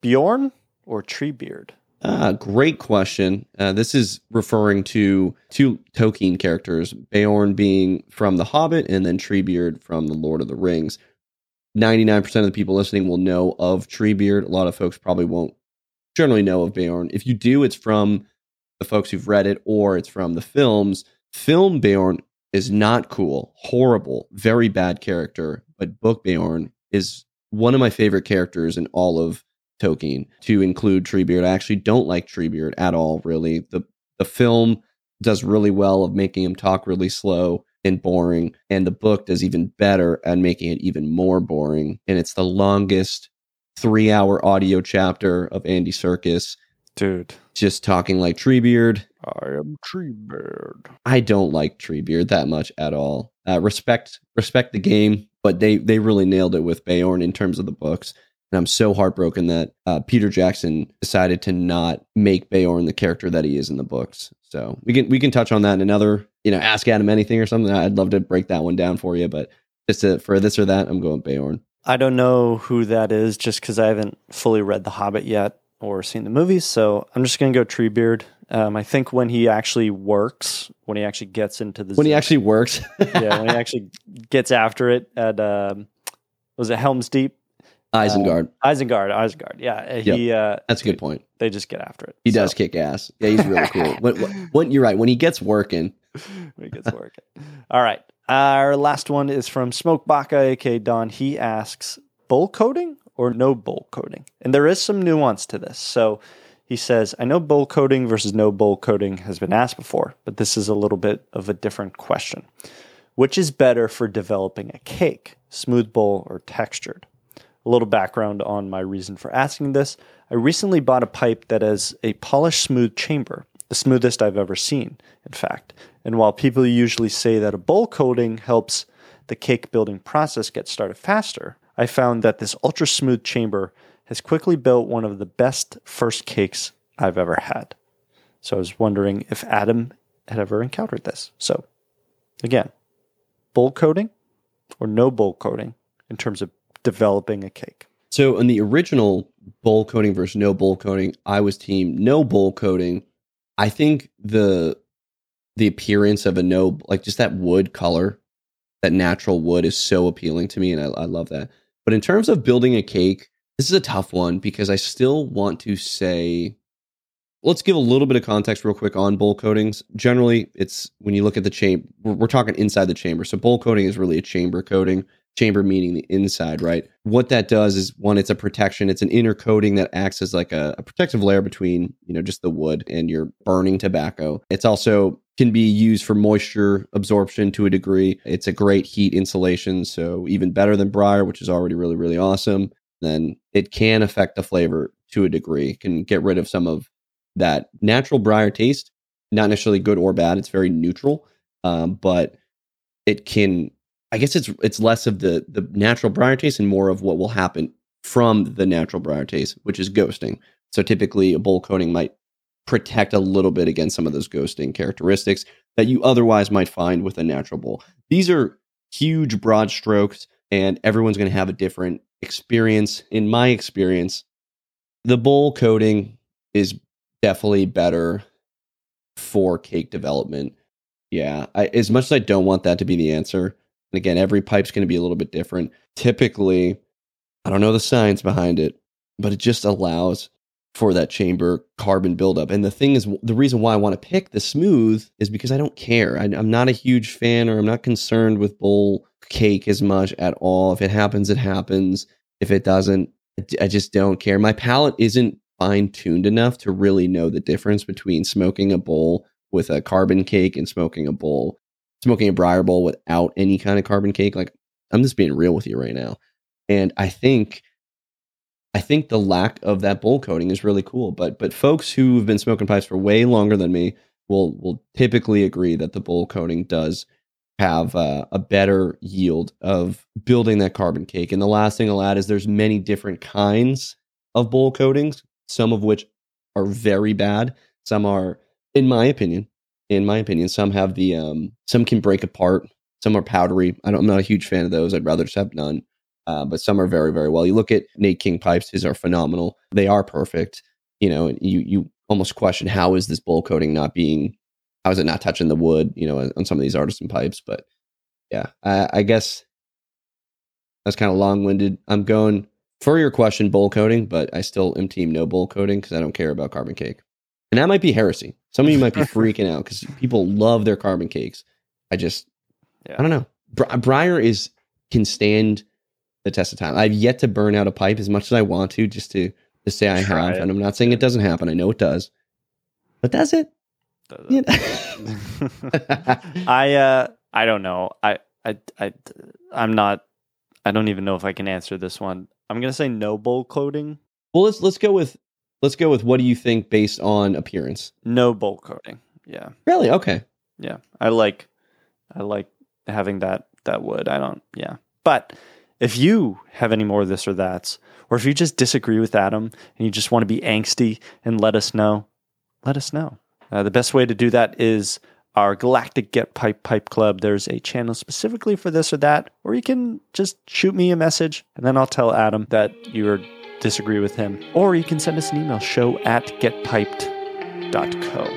Beorn or Treebeard? Ah, great question. Uh, this is referring to two Tolkien characters, Beorn being from The Hobbit and then Treebeard from The Lord of the Rings. 99% of the people listening will know of Treebeard. A lot of folks probably won't generally know of Beorn. If you do, it's from the folks who've read it or it's from the films. Film Beorn is not cool, horrible, very bad character, but book Beorn is one of my favorite characters in all of Tolkien to include Treebeard. I actually don't like Treebeard at all, really. The the film does really well of making him talk really slow and boring, and the book does even better at making it even more boring. And it's the longest three hour audio chapter of Andy Serkis Dude. just talking like Treebeard. I am Treebeard. I don't like Treebeard that much at all. Uh, respect respect the game, but they they really nailed it with Beorn in terms of the books. And I'm so heartbroken that uh, Peter Jackson decided to not make Beorn the character that he is in the books. So we can we can touch on that in another, you know, ask Adam anything or something. I'd love to break that one down for you, but just to, for this or that, I'm going Beorn. I don't know who that is just because I haven't fully read The Hobbit yet or seen the movies. So I'm just going to go Treebeard. Um, I think when he actually works, when he actually gets into the When he actually works, yeah, when he actually gets after it at um, was it Helm's Deep? Isengard. Isengard, Isengard. Yeah, he. Uh, That's a good point. They just get after it. He So, does kick ass. Yeah, he's really cool. when, when, you're right. When he gets working, when it gets working. All right. Our last one is from Smoke Baka, aka Don. He asks bowl coating or no bowl coating? And there is some nuance to this. So he says, I know bowl coating versus no bowl coating has been asked before, but this is a little bit of a different question. Which is better for developing a cake, smooth bowl or textured? A little background on my reason for asking this. I recently bought a pipe that has a polished smooth chamber, the smoothest I've ever seen, in fact. And while people usually say that a bowl coating helps the cake building process get started faster, I found that this ultra smooth chamber has quickly built one of the best first cakes I've ever had. So I was wondering if Adam had ever encountered this. So again, bowl coating or no bowl coating in terms of developing a cake. So in the original bowl coating versus no bowl coating, I was team no bowl coating. I think the the appearance of a no like just that wood color, that natural wood is so appealing to me, and I, I love that. But in terms of building a cake, this is a tough one because I still want to say. Let's give a little bit of context real quick on bowl coatings. Generally, it's when you look at the chamber, we're, talking inside the chamber. So bowl coating is really a chamber coating chamber meaning the inside, right? What that does is one, it's a protection. It's an inner coating that acts as like a, a, protective layer between, you know, just the wood and your burning tobacco. It's also can be used for moisture absorption to a degree. It's a great heat insulation, so even better than briar, which is already really, really awesome. Then it can affect the flavor to a degree. Can get rid of some of that natural briar taste. Not necessarily good or bad. It's very neutral, um, but it can I guess it's it's less of the the natural briar taste and more of what will happen from the natural briar taste, which is ghosting. So typically, a bowl coating might protect a little bit against some of those ghosting characteristics that you otherwise might find with a natural bowl. These are huge, broad strokes, and everyone's going to have a different experience. In my experience, the bowl coating is definitely better for cake development. Yeah, I, as much as I don't want that to be the answer, and again, every pipe's going to be a little bit different. Typically, I don't know the science behind it, but it just allows for that chamber carbon buildup. And the thing is, the reason why I want to pick the smooth is because I don't care. I, I'm not a huge fan, or I'm not concerned with bowl cake as much at all. If it happens, it happens. If it doesn't, I just don't care. My palate isn't fine tuned enough to really know the difference between smoking a bowl with a carbon cake and smoking a bowl, smoking a briar bowl without any kind of carbon cake. Like, I'm just being real with you right now. And I think I think the lack of that bowl coating is really cool. But but folks who have been smoking pipes for way longer than me will will typically agree that the bowl coating does have uh, a better yield of building that carbon cake. And the last thing I'll add is there's many different kinds of bowl coatings, some of which are very bad. Some are, in my opinion, in my opinion, some have the um, some can break apart. Some are powdery. I I'm not a huge fan of those. I'd rather just have none uh, but some are very, very well. You look at Nate King pipes; his are phenomenal. They are perfect. You know, you you almost question how is this bowl coating not being, how is it not touching the wood? You know, on some of these artisan pipes. But yeah, I, I guess that's kind of long winded. I'm going for your question, bowl coating, but I still am team no bowl coating because I don't care about carbon cake. And that might be heresy. Some of you might be freaking out because people love their carbon cakes. I just, yeah. I don't know. Bri- Briar is can stand the test of time. I've yet to burn out a pipe as much as I want to, just to to say I Try have. It. And I'm not saying it doesn't happen. I know it does, but does it? Does it? I uh I don't know. I I I I'm not. I don't even know if I can answer this one. I'm gonna say no bowl coating. Well, let's let's go with let's go with what do you think based on appearance? No bowl coating. Yeah. Really? Okay. Yeah. I like I like having that that wood. I don't. Yeah. But if you have any more of this or that, or if you just disagree with Adam and you just want to be angsty and let us know, let us know. Uh, the best way to do that is our Galactic Get Piped Pipe Club. There's a channel specifically for this or that, or you can just shoot me a message and then I'll tell Adam that you disagree with him. Or you can send us an email, show at getpiped.co.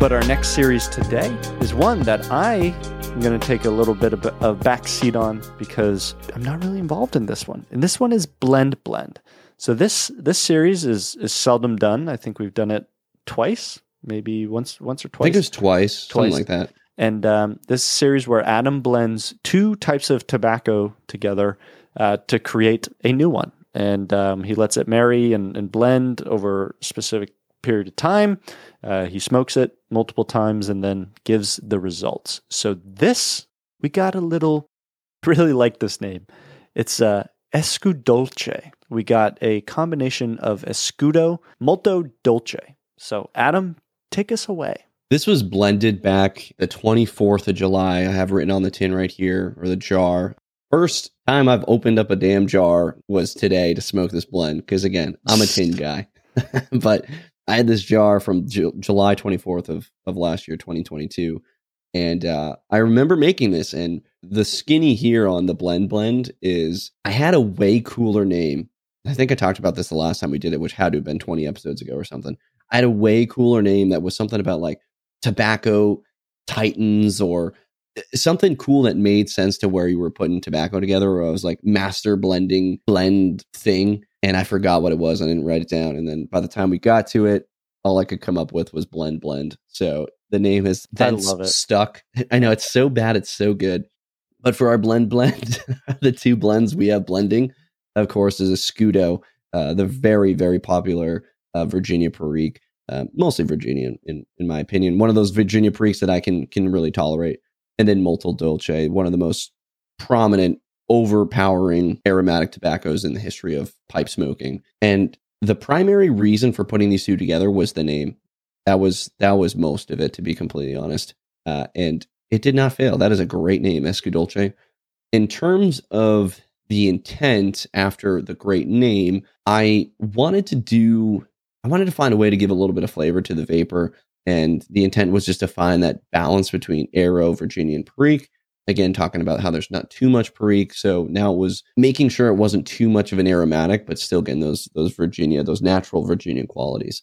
But our next series today is one that I am going to take a little bit of a back seat on because I'm not really involved in this one. And this one is Blend Blend. So this this series is is seldom done. I think we've done it twice, maybe once once or twice. I think it was twice, twice. something like that. And um, this series where Adam blends two types of tobacco together uh, to create a new one, and um, he lets it marry and, and blend over a specific period of time. Uh, he smokes it multiple times and then gives the results. So this, we got a little, really like this name. It's uh, Escudolce. We got a combination of Escudo, Molto Dolce. So Adam, take us away. This was blended back the 24th of July. I have written on the tin right here, or the jar. First time I've opened up a damn jar was today to smoke this blend. Because again, I'm a tin guy. but I had this jar from Ju- July 24th of, of last year, 2022. And uh, I remember making this, and the skinny here on the blend blend is I had a way cooler name. I think I talked about this the last time we did it, which had to have been 20 episodes ago or something. I had a way cooler name that was something about like tobacco titans or eh, something cool that made sense to where you were putting tobacco together or I was like master blending blend thing and I forgot what it was. I didn't write it down. And then by the time we got to it, all I could come up with was blend blend. So the name has then stuck. I know it's so bad, it's so good. But for our blend blend, the two blends we have blending, of course, is Escudo, uh, the very very popular uh, Virginia Perique, uh, mostly Virginia in in my opinion. One of those Virginia Periques that I can can really tolerate, and then Molto Dolce, one of the most prominent overpowering aromatic tobaccos in the history of pipe smoking. And the primary reason for putting these two together was the name. That was that was most of it, to be completely honest. Uh, and it did not fail. That is a great name, Escudolce. In terms of the intent after the great name, I wanted to do I wanted to find a way to give a little bit of flavor to the vapor. And the intent was just to find that balance between Aero, Virginia, and Perique. Again, talking about how there's not too much Perique. So now it was making sure it wasn't too much of an aromatic, but still getting those, those Virginia, those natural Virginia qualities.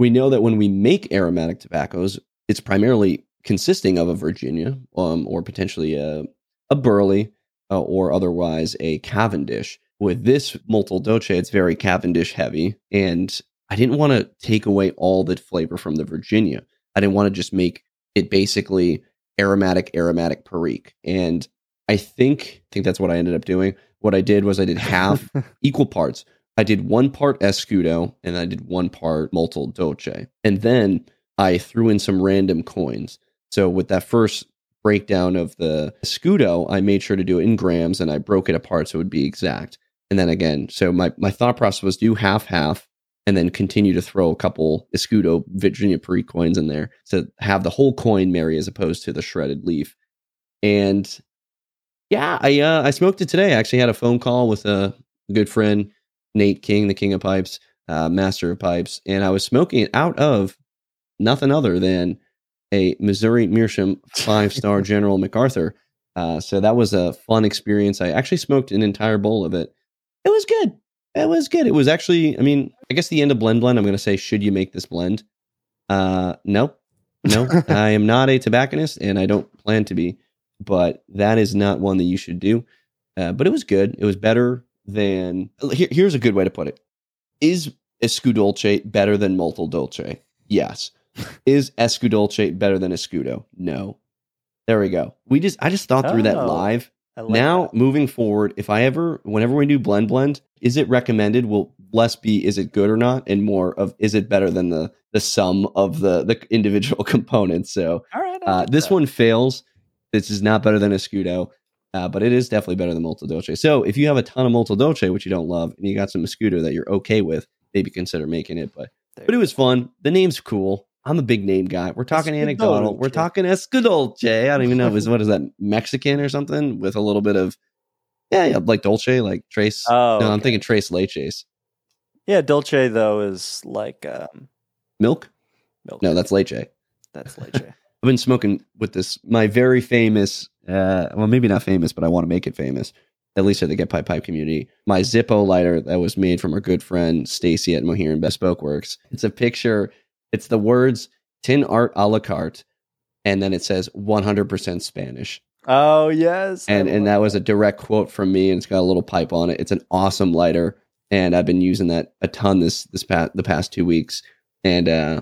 We know that when we make aromatic tobaccos, it's primarily consisting of a Virginia um, or potentially a, a Burley uh, or otherwise a Cavendish. With this Molto Dolce, it's very Cavendish heavy. And I didn't want to take away all the flavor from the Virginia. I didn't want to just make it basically aromatic, aromatic Perique. And I think, I think that's what I ended up doing. What I did was I did half equal parts. I did one part Escudo and I did one part Molto Dolce. And then I threw in some random coins. So with that first breakdown of the Escudo, I made sure to do it in grams and I broke it apart so it would be exact. And then again, so my, my thought process was do half half and then continue to throw a couple Escudo Virginia Perique coins in there to have the whole coin marry as opposed to the shredded leaf. And yeah, I uh, I smoked it today. I actually had a phone call with a good friend, Nate King, the King of Pipes, uh, Master of Pipes, and I was smoking it out of nothing other than a Missouri Meerschaum five star General MacArthur. Uh, so that was a fun experience. I actually smoked an entire bowl of it. It was good. It was good. It was actually, I mean, I guess the end of blend blend. I'm going to say, should you make this blend? Uh, no, no, I am not a tobacconist, and I don't plan to be. But that is not one that you should do. Uh, but it was good. It was better than. Here, here's a good way to put it: Is Escudolce better than Molto Dolce? Yes. Is Escudolce better than Escudo? No. There we go. We just I just thought through that Oh, live. Like now that. moving forward, if I ever whenever we do blend blend, is it recommended? Will less be is it good or not, and more of is it better than the the sum of the the individual components. So all right. Uh, this that. one fails. This is not better than Escudo, uh, but it is definitely better than Molto Dolce. So if you have a ton of Molto Dolce, which you don't love, and you got some Escudo that you're okay with, maybe consider making it. But There but it was fun. The name's cool. I'm a big name guy. We're talking anecdotal. We're talking Escudolce. I don't even know. Is what is that Mexican or something with a little bit of yeah, yeah like Dolce, like Trace. Oh, no, I'm thinking Tres Leches. Yeah, Dolce though is like um, Milk? milk. No, that's Leche. that's Leche. I've been smoking with this my very famous uh well maybe not famous but I want to make it famous at least at the Get Piped Pipe community. My Zippo lighter that was made from our good friend Stacy at Maheurin Bespoke Works. It's a picture. It's the words "Tin Art a la carte," and then it says "100% Spanish." Oh yes, And and love that was a direct quote from me, and it's got a little pipe on it. It's an awesome lighter, and I've been using that a ton this this past the past two weeks. And uh,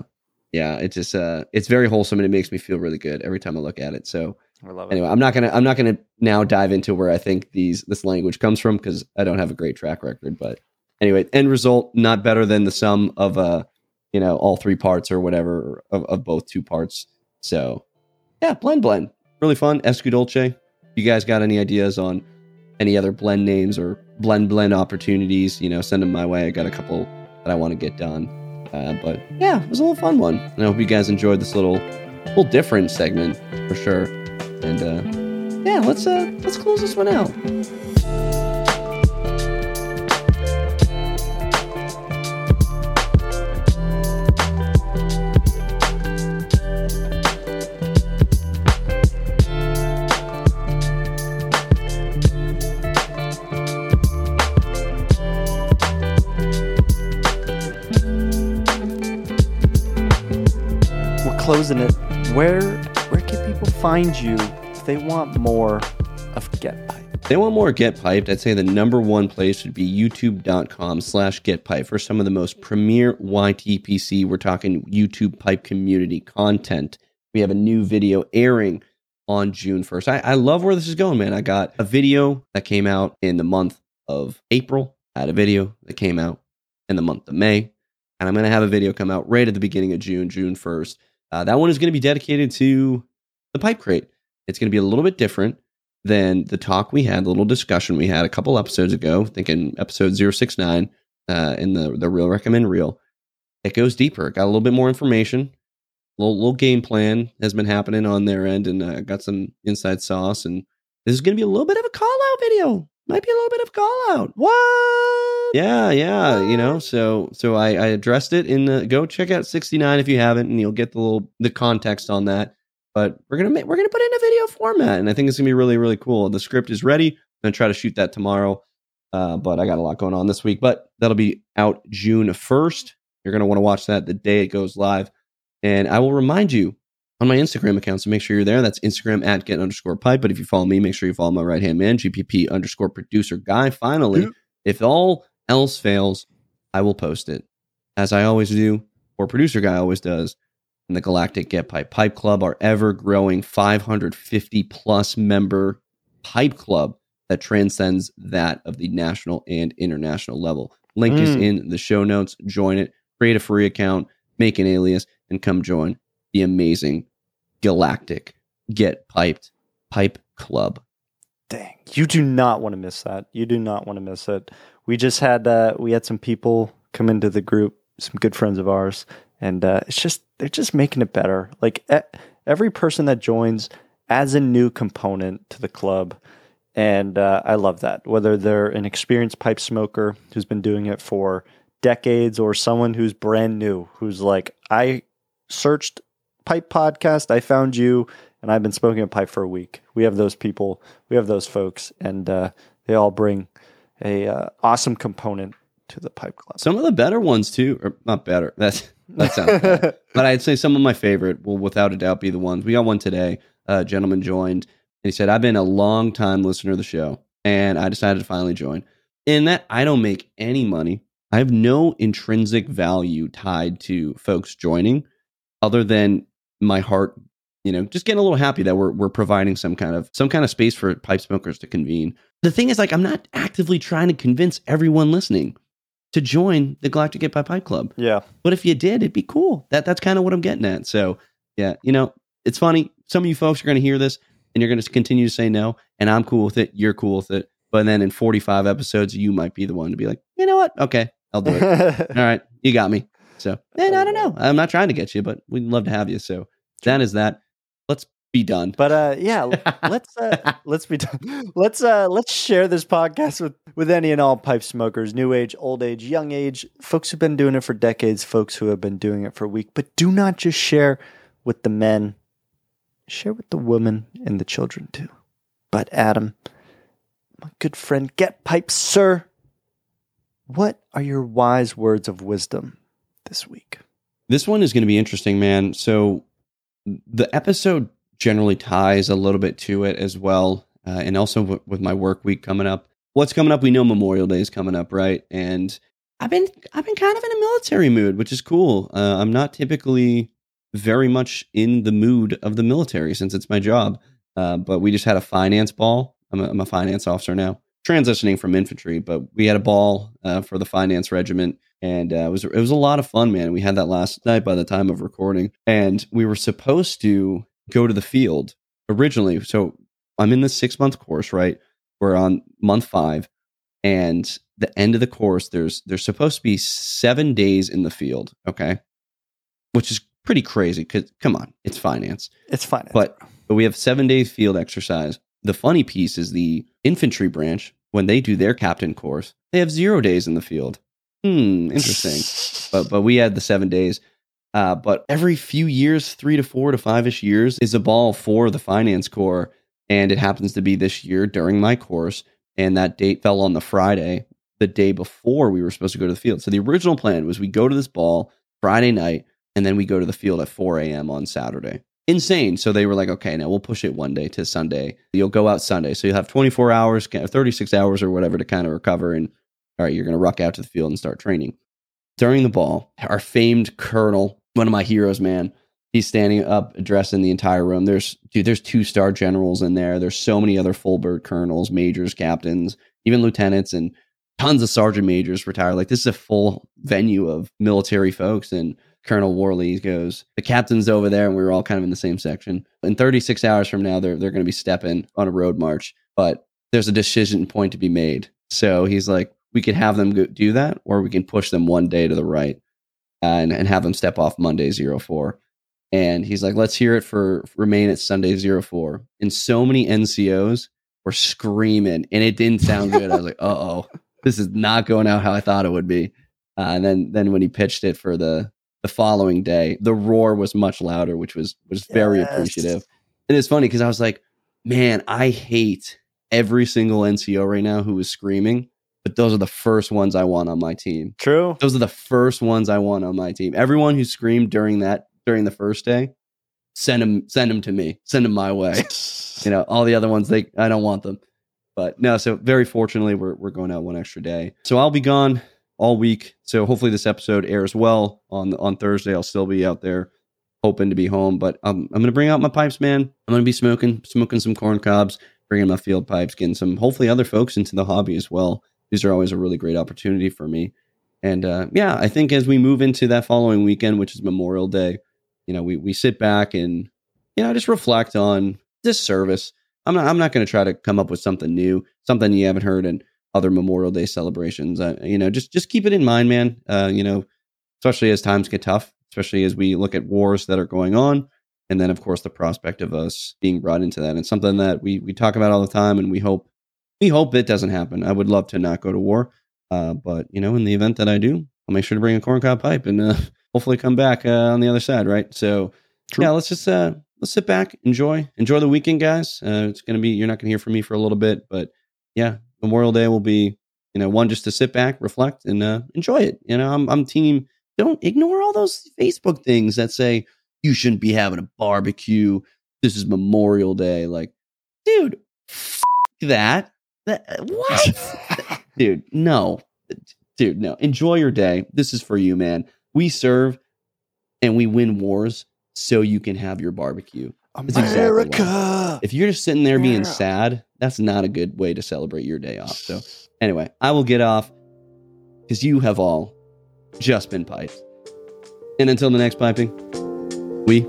yeah, it just uh, it's very wholesome, and it makes me feel really good every time I look at it. So I love it. anyway, I'm not gonna I'm not gonna now dive into where I think these this language comes from because I don't have a great track record. But anyway, end result not better than the sum of uh you know all three parts or whatever of, of both two parts. So yeah, blend blend really fun. Escudolce. You guys got any ideas on any other blend names or blend blend opportunities? You know, send them my way. I got a couple that I want to get done. Uh, but yeah, it was a little fun one. And I hope you guys enjoyed this little little different segment for sure. And uh, yeah, let's uh, let's close this one out. Where where can people find you if they want more of Get Piped? If they want more Get Piped, I'd say the number one place would be youtube.com slash Get Piped for some of the most premier YTPC. We're talking YouTube pipe community content. We have a new video airing on June 1st. I, I love where this is going, man. I got a video that came out in the month of April. I had a video that came out in the month of May. And I'm going to have a video come out right at the beginning of June, June 1st. Uh, that one is going to be dedicated to the pipe crate. It's going to be a little bit different than the talk we had, the little discussion we had a couple episodes ago, thinking episode 069 uh, in the, the Real Recommend Reel. It goes deeper. Got a little bit more information. Little, little game plan has been happening on their end, and uh, got some inside sauce. And this is going to be a little bit of a call out video. Might be a little bit of call out. What? Yeah, yeah, you know. So so I, I addressed it in the go check out 69 if you haven't, and you'll get the little the context on that. But we're gonna make we're gonna put it in a video format, and I think it's gonna be really really cool. The script is ready. I'm gonna try to shoot that tomorrow. Uh, but I got a lot going on this week. But that'll be out June 1st. You're gonna want to watch that the day it goes live. And I will remind you on my Instagram account. So make sure you're there. That's Instagram at get underscore pipe. But if you follow me, make sure you follow my right hand man, GPP underscore producer guy. Finally, if all else fails, I will post it as I always do, or producer guy always does. In the Galactic Get Piped Pipe Club, our ever growing 550 plus member pipe club that transcends that of the national and international level. Link is Mm. in the show notes. Join it, create a free account, make an alias, and come join the amazing Galactic Get Piped Pipe Club. Dang, you do not want to miss that. You do not want to miss it. We just had uh, we had some people come into the group, some good friends of ours, and uh, it's just they're just making it better. Like every person that joins adds a new component to the club, and uh, I love that. Whether they're an experienced pipe smoker who's been doing it for decades, or someone who's brand new, who's like, I searched pipe podcast, I found you, and I've been smoking a pipe for a week. We have those people, we have those folks, and uh, they all bring a uh, awesome component to the pipe club. Some of the better ones too, or not better. That's that sounds bad. but I'd say some of my favorite will without a doubt be the ones. We got one today. A gentleman joined and he said, I've been a long time listener of the show and I decided to finally join. In that I don't make any money. I have no intrinsic value tied to folks joining other than my heart, you know, just getting a little happy that we're we're providing some kind of some kind of space for pipe smokers to convene. The thing is like I'm not actively trying to convince everyone listening to join the Galactic Get Piped Pipe Club. yeah, But if you did, it'd be cool. That that's kind of what I'm getting at. So yeah, you know, it's funny. Some of you folks are going to hear this and you're going to continue to say no, and I'm cool with it. You're cool with it. But then in 45 episodes, you might be the one to be like, you know what? Okay, I'll do it. All right, you got me. So and I don't know. I'm not trying to get you, but we'd love to have you. So that is that. Let's be done. but uh, yeah, let's uh, let's be done. Let's uh, let's share this podcast with with any and all pipe smokers, new age, old age, young age, folks who've been doing it for decades, folks who have been doing it for a week. But do not just share with the men. Share with the women and the children too. But Adam, my good friend, get pipes, sir. What are your wise words of wisdom this week? This one is going to be interesting, man. So the episode generally ties a little bit to it as well, uh, and also w- with my work week coming up. What's coming up? We know Memorial Day is coming up, right? And I've been I've been kind of in a military mood, which is cool. Uh, I'm not typically very much in the mood of the military since it's my job, uh, but we just had a finance ball. I'm a, I'm a finance officer now, transitioning from infantry, but we had a ball uh, for the finance regiment and uh, it was it was a lot of fun, man. We had that last night by the time of recording, and we were supposed to go to the field originally. So I'm in the six month course, right? We're on month five, and the end of the course, there's there's supposed to be seven days in the field, okay, which is pretty crazy. Because come on, it's finance. It's fine. But but we have seven days field exercise. The funny piece is the infantry branch when they do their captain course, they have zero days in the field. Hmm, interesting. but but we had the seven days. Uh, but every few years, three to four to five ish years, is a ball for the finance corps, and it happens to be this year during my course, and that date fell on the Friday, the day before we were supposed to go to the field. So the original plan was we go to this ball Friday night, and then we go to the field at 4 a.m. on Saturday. Insane. So they were like, okay, now we'll push it one day to Sunday. You'll go out Sunday. So you'll have 24 hours, 36 hours or whatever to kind of recover. And all right, you're going to ruck out to the field and start training. During the ball, our famed colonel, one of my heroes, man, he's standing up addressing the entire room. There's, dude, there's two star generals in there. There's so many other full bird colonels, majors, captains, even lieutenants, and tons of sergeant majors retired. Like this is a full venue of military folks. And Colonel Worley goes, the captain's over there, and we were all kind of in the same section. In 36 hours from now, they're they're going to be stepping on a road march, but there's a decision point to be made. So he's like, we could have them go, do that, or we can push them one day to the right, uh, and and have them step off Monday zero four. And he's like, let's hear it for remain at Sunday zero four. And so many NCOs were screaming, and it didn't sound good. I was like, "Uh oh, this is not going out how I thought it would be." Uh, and then then when he pitched it for the the following day, the roar was much louder, which was was very Yes. appreciative. And it's funny because I was like, "Man, I hate every single NCO right now who is screaming." But those are the first ones I want on my team. True. Those are the first ones I want on my team. Everyone who screamed during that during the first day, send them send them to me. Send them my way. you know, all the other ones they I don't want them. But no, so very fortunately we're we're going out one extra day. So I'll be gone all week. So hopefully this episode airs well on on Thursday. I'll still be out there hoping to be home, but um, I'm going to bring out my pipes, man. I'm going to be smoking smoking some corn cobs, bringing my field pipes, getting some hopefully other folks into the hobby as well. These are always a really great opportunity for me. And uh, yeah, I think as we move into that following weekend, which is Memorial Day, you know, we we sit back and you know just reflect on this service. I'm not I'm not going to try to come up with something new, something you haven't heard in other Memorial Day celebrations. You know, just just keep it in mind, man. Uh, you know, especially as times get tough, especially as we look at wars that are going on, and then of course the prospect of us being brought into that. And something that we we talk about all the time, and we hope we hope it doesn't happen. I would love to not go to war, uh, but you know, in the event that I do, I'll make sure to bring a corncob pipe and uh, hopefully come back uh, on the other side, right? So True. yeah, let's just uh, let's sit back, enjoy, enjoy the weekend, guys. Uh, it's gonna be you're not gonna hear from me for a little bit, but yeah, Memorial Day will be you know one just to sit back, reflect, and uh, enjoy it. You know, I'm I'm team. Don't ignore all those Facebook things that say you shouldn't be having a barbecue. This is Memorial Day. Like, dude, f- that. That what? dude, no. Dude, no. Enjoy your day. This is for you, man. We serve and we win wars so you can have your barbecue. That's exactly. America. If you're just sitting there being Yeah. sad, that's not a good way to celebrate your day off. So, anyway, I will get off because you have all just been piped. And until the next piping, we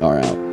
are out.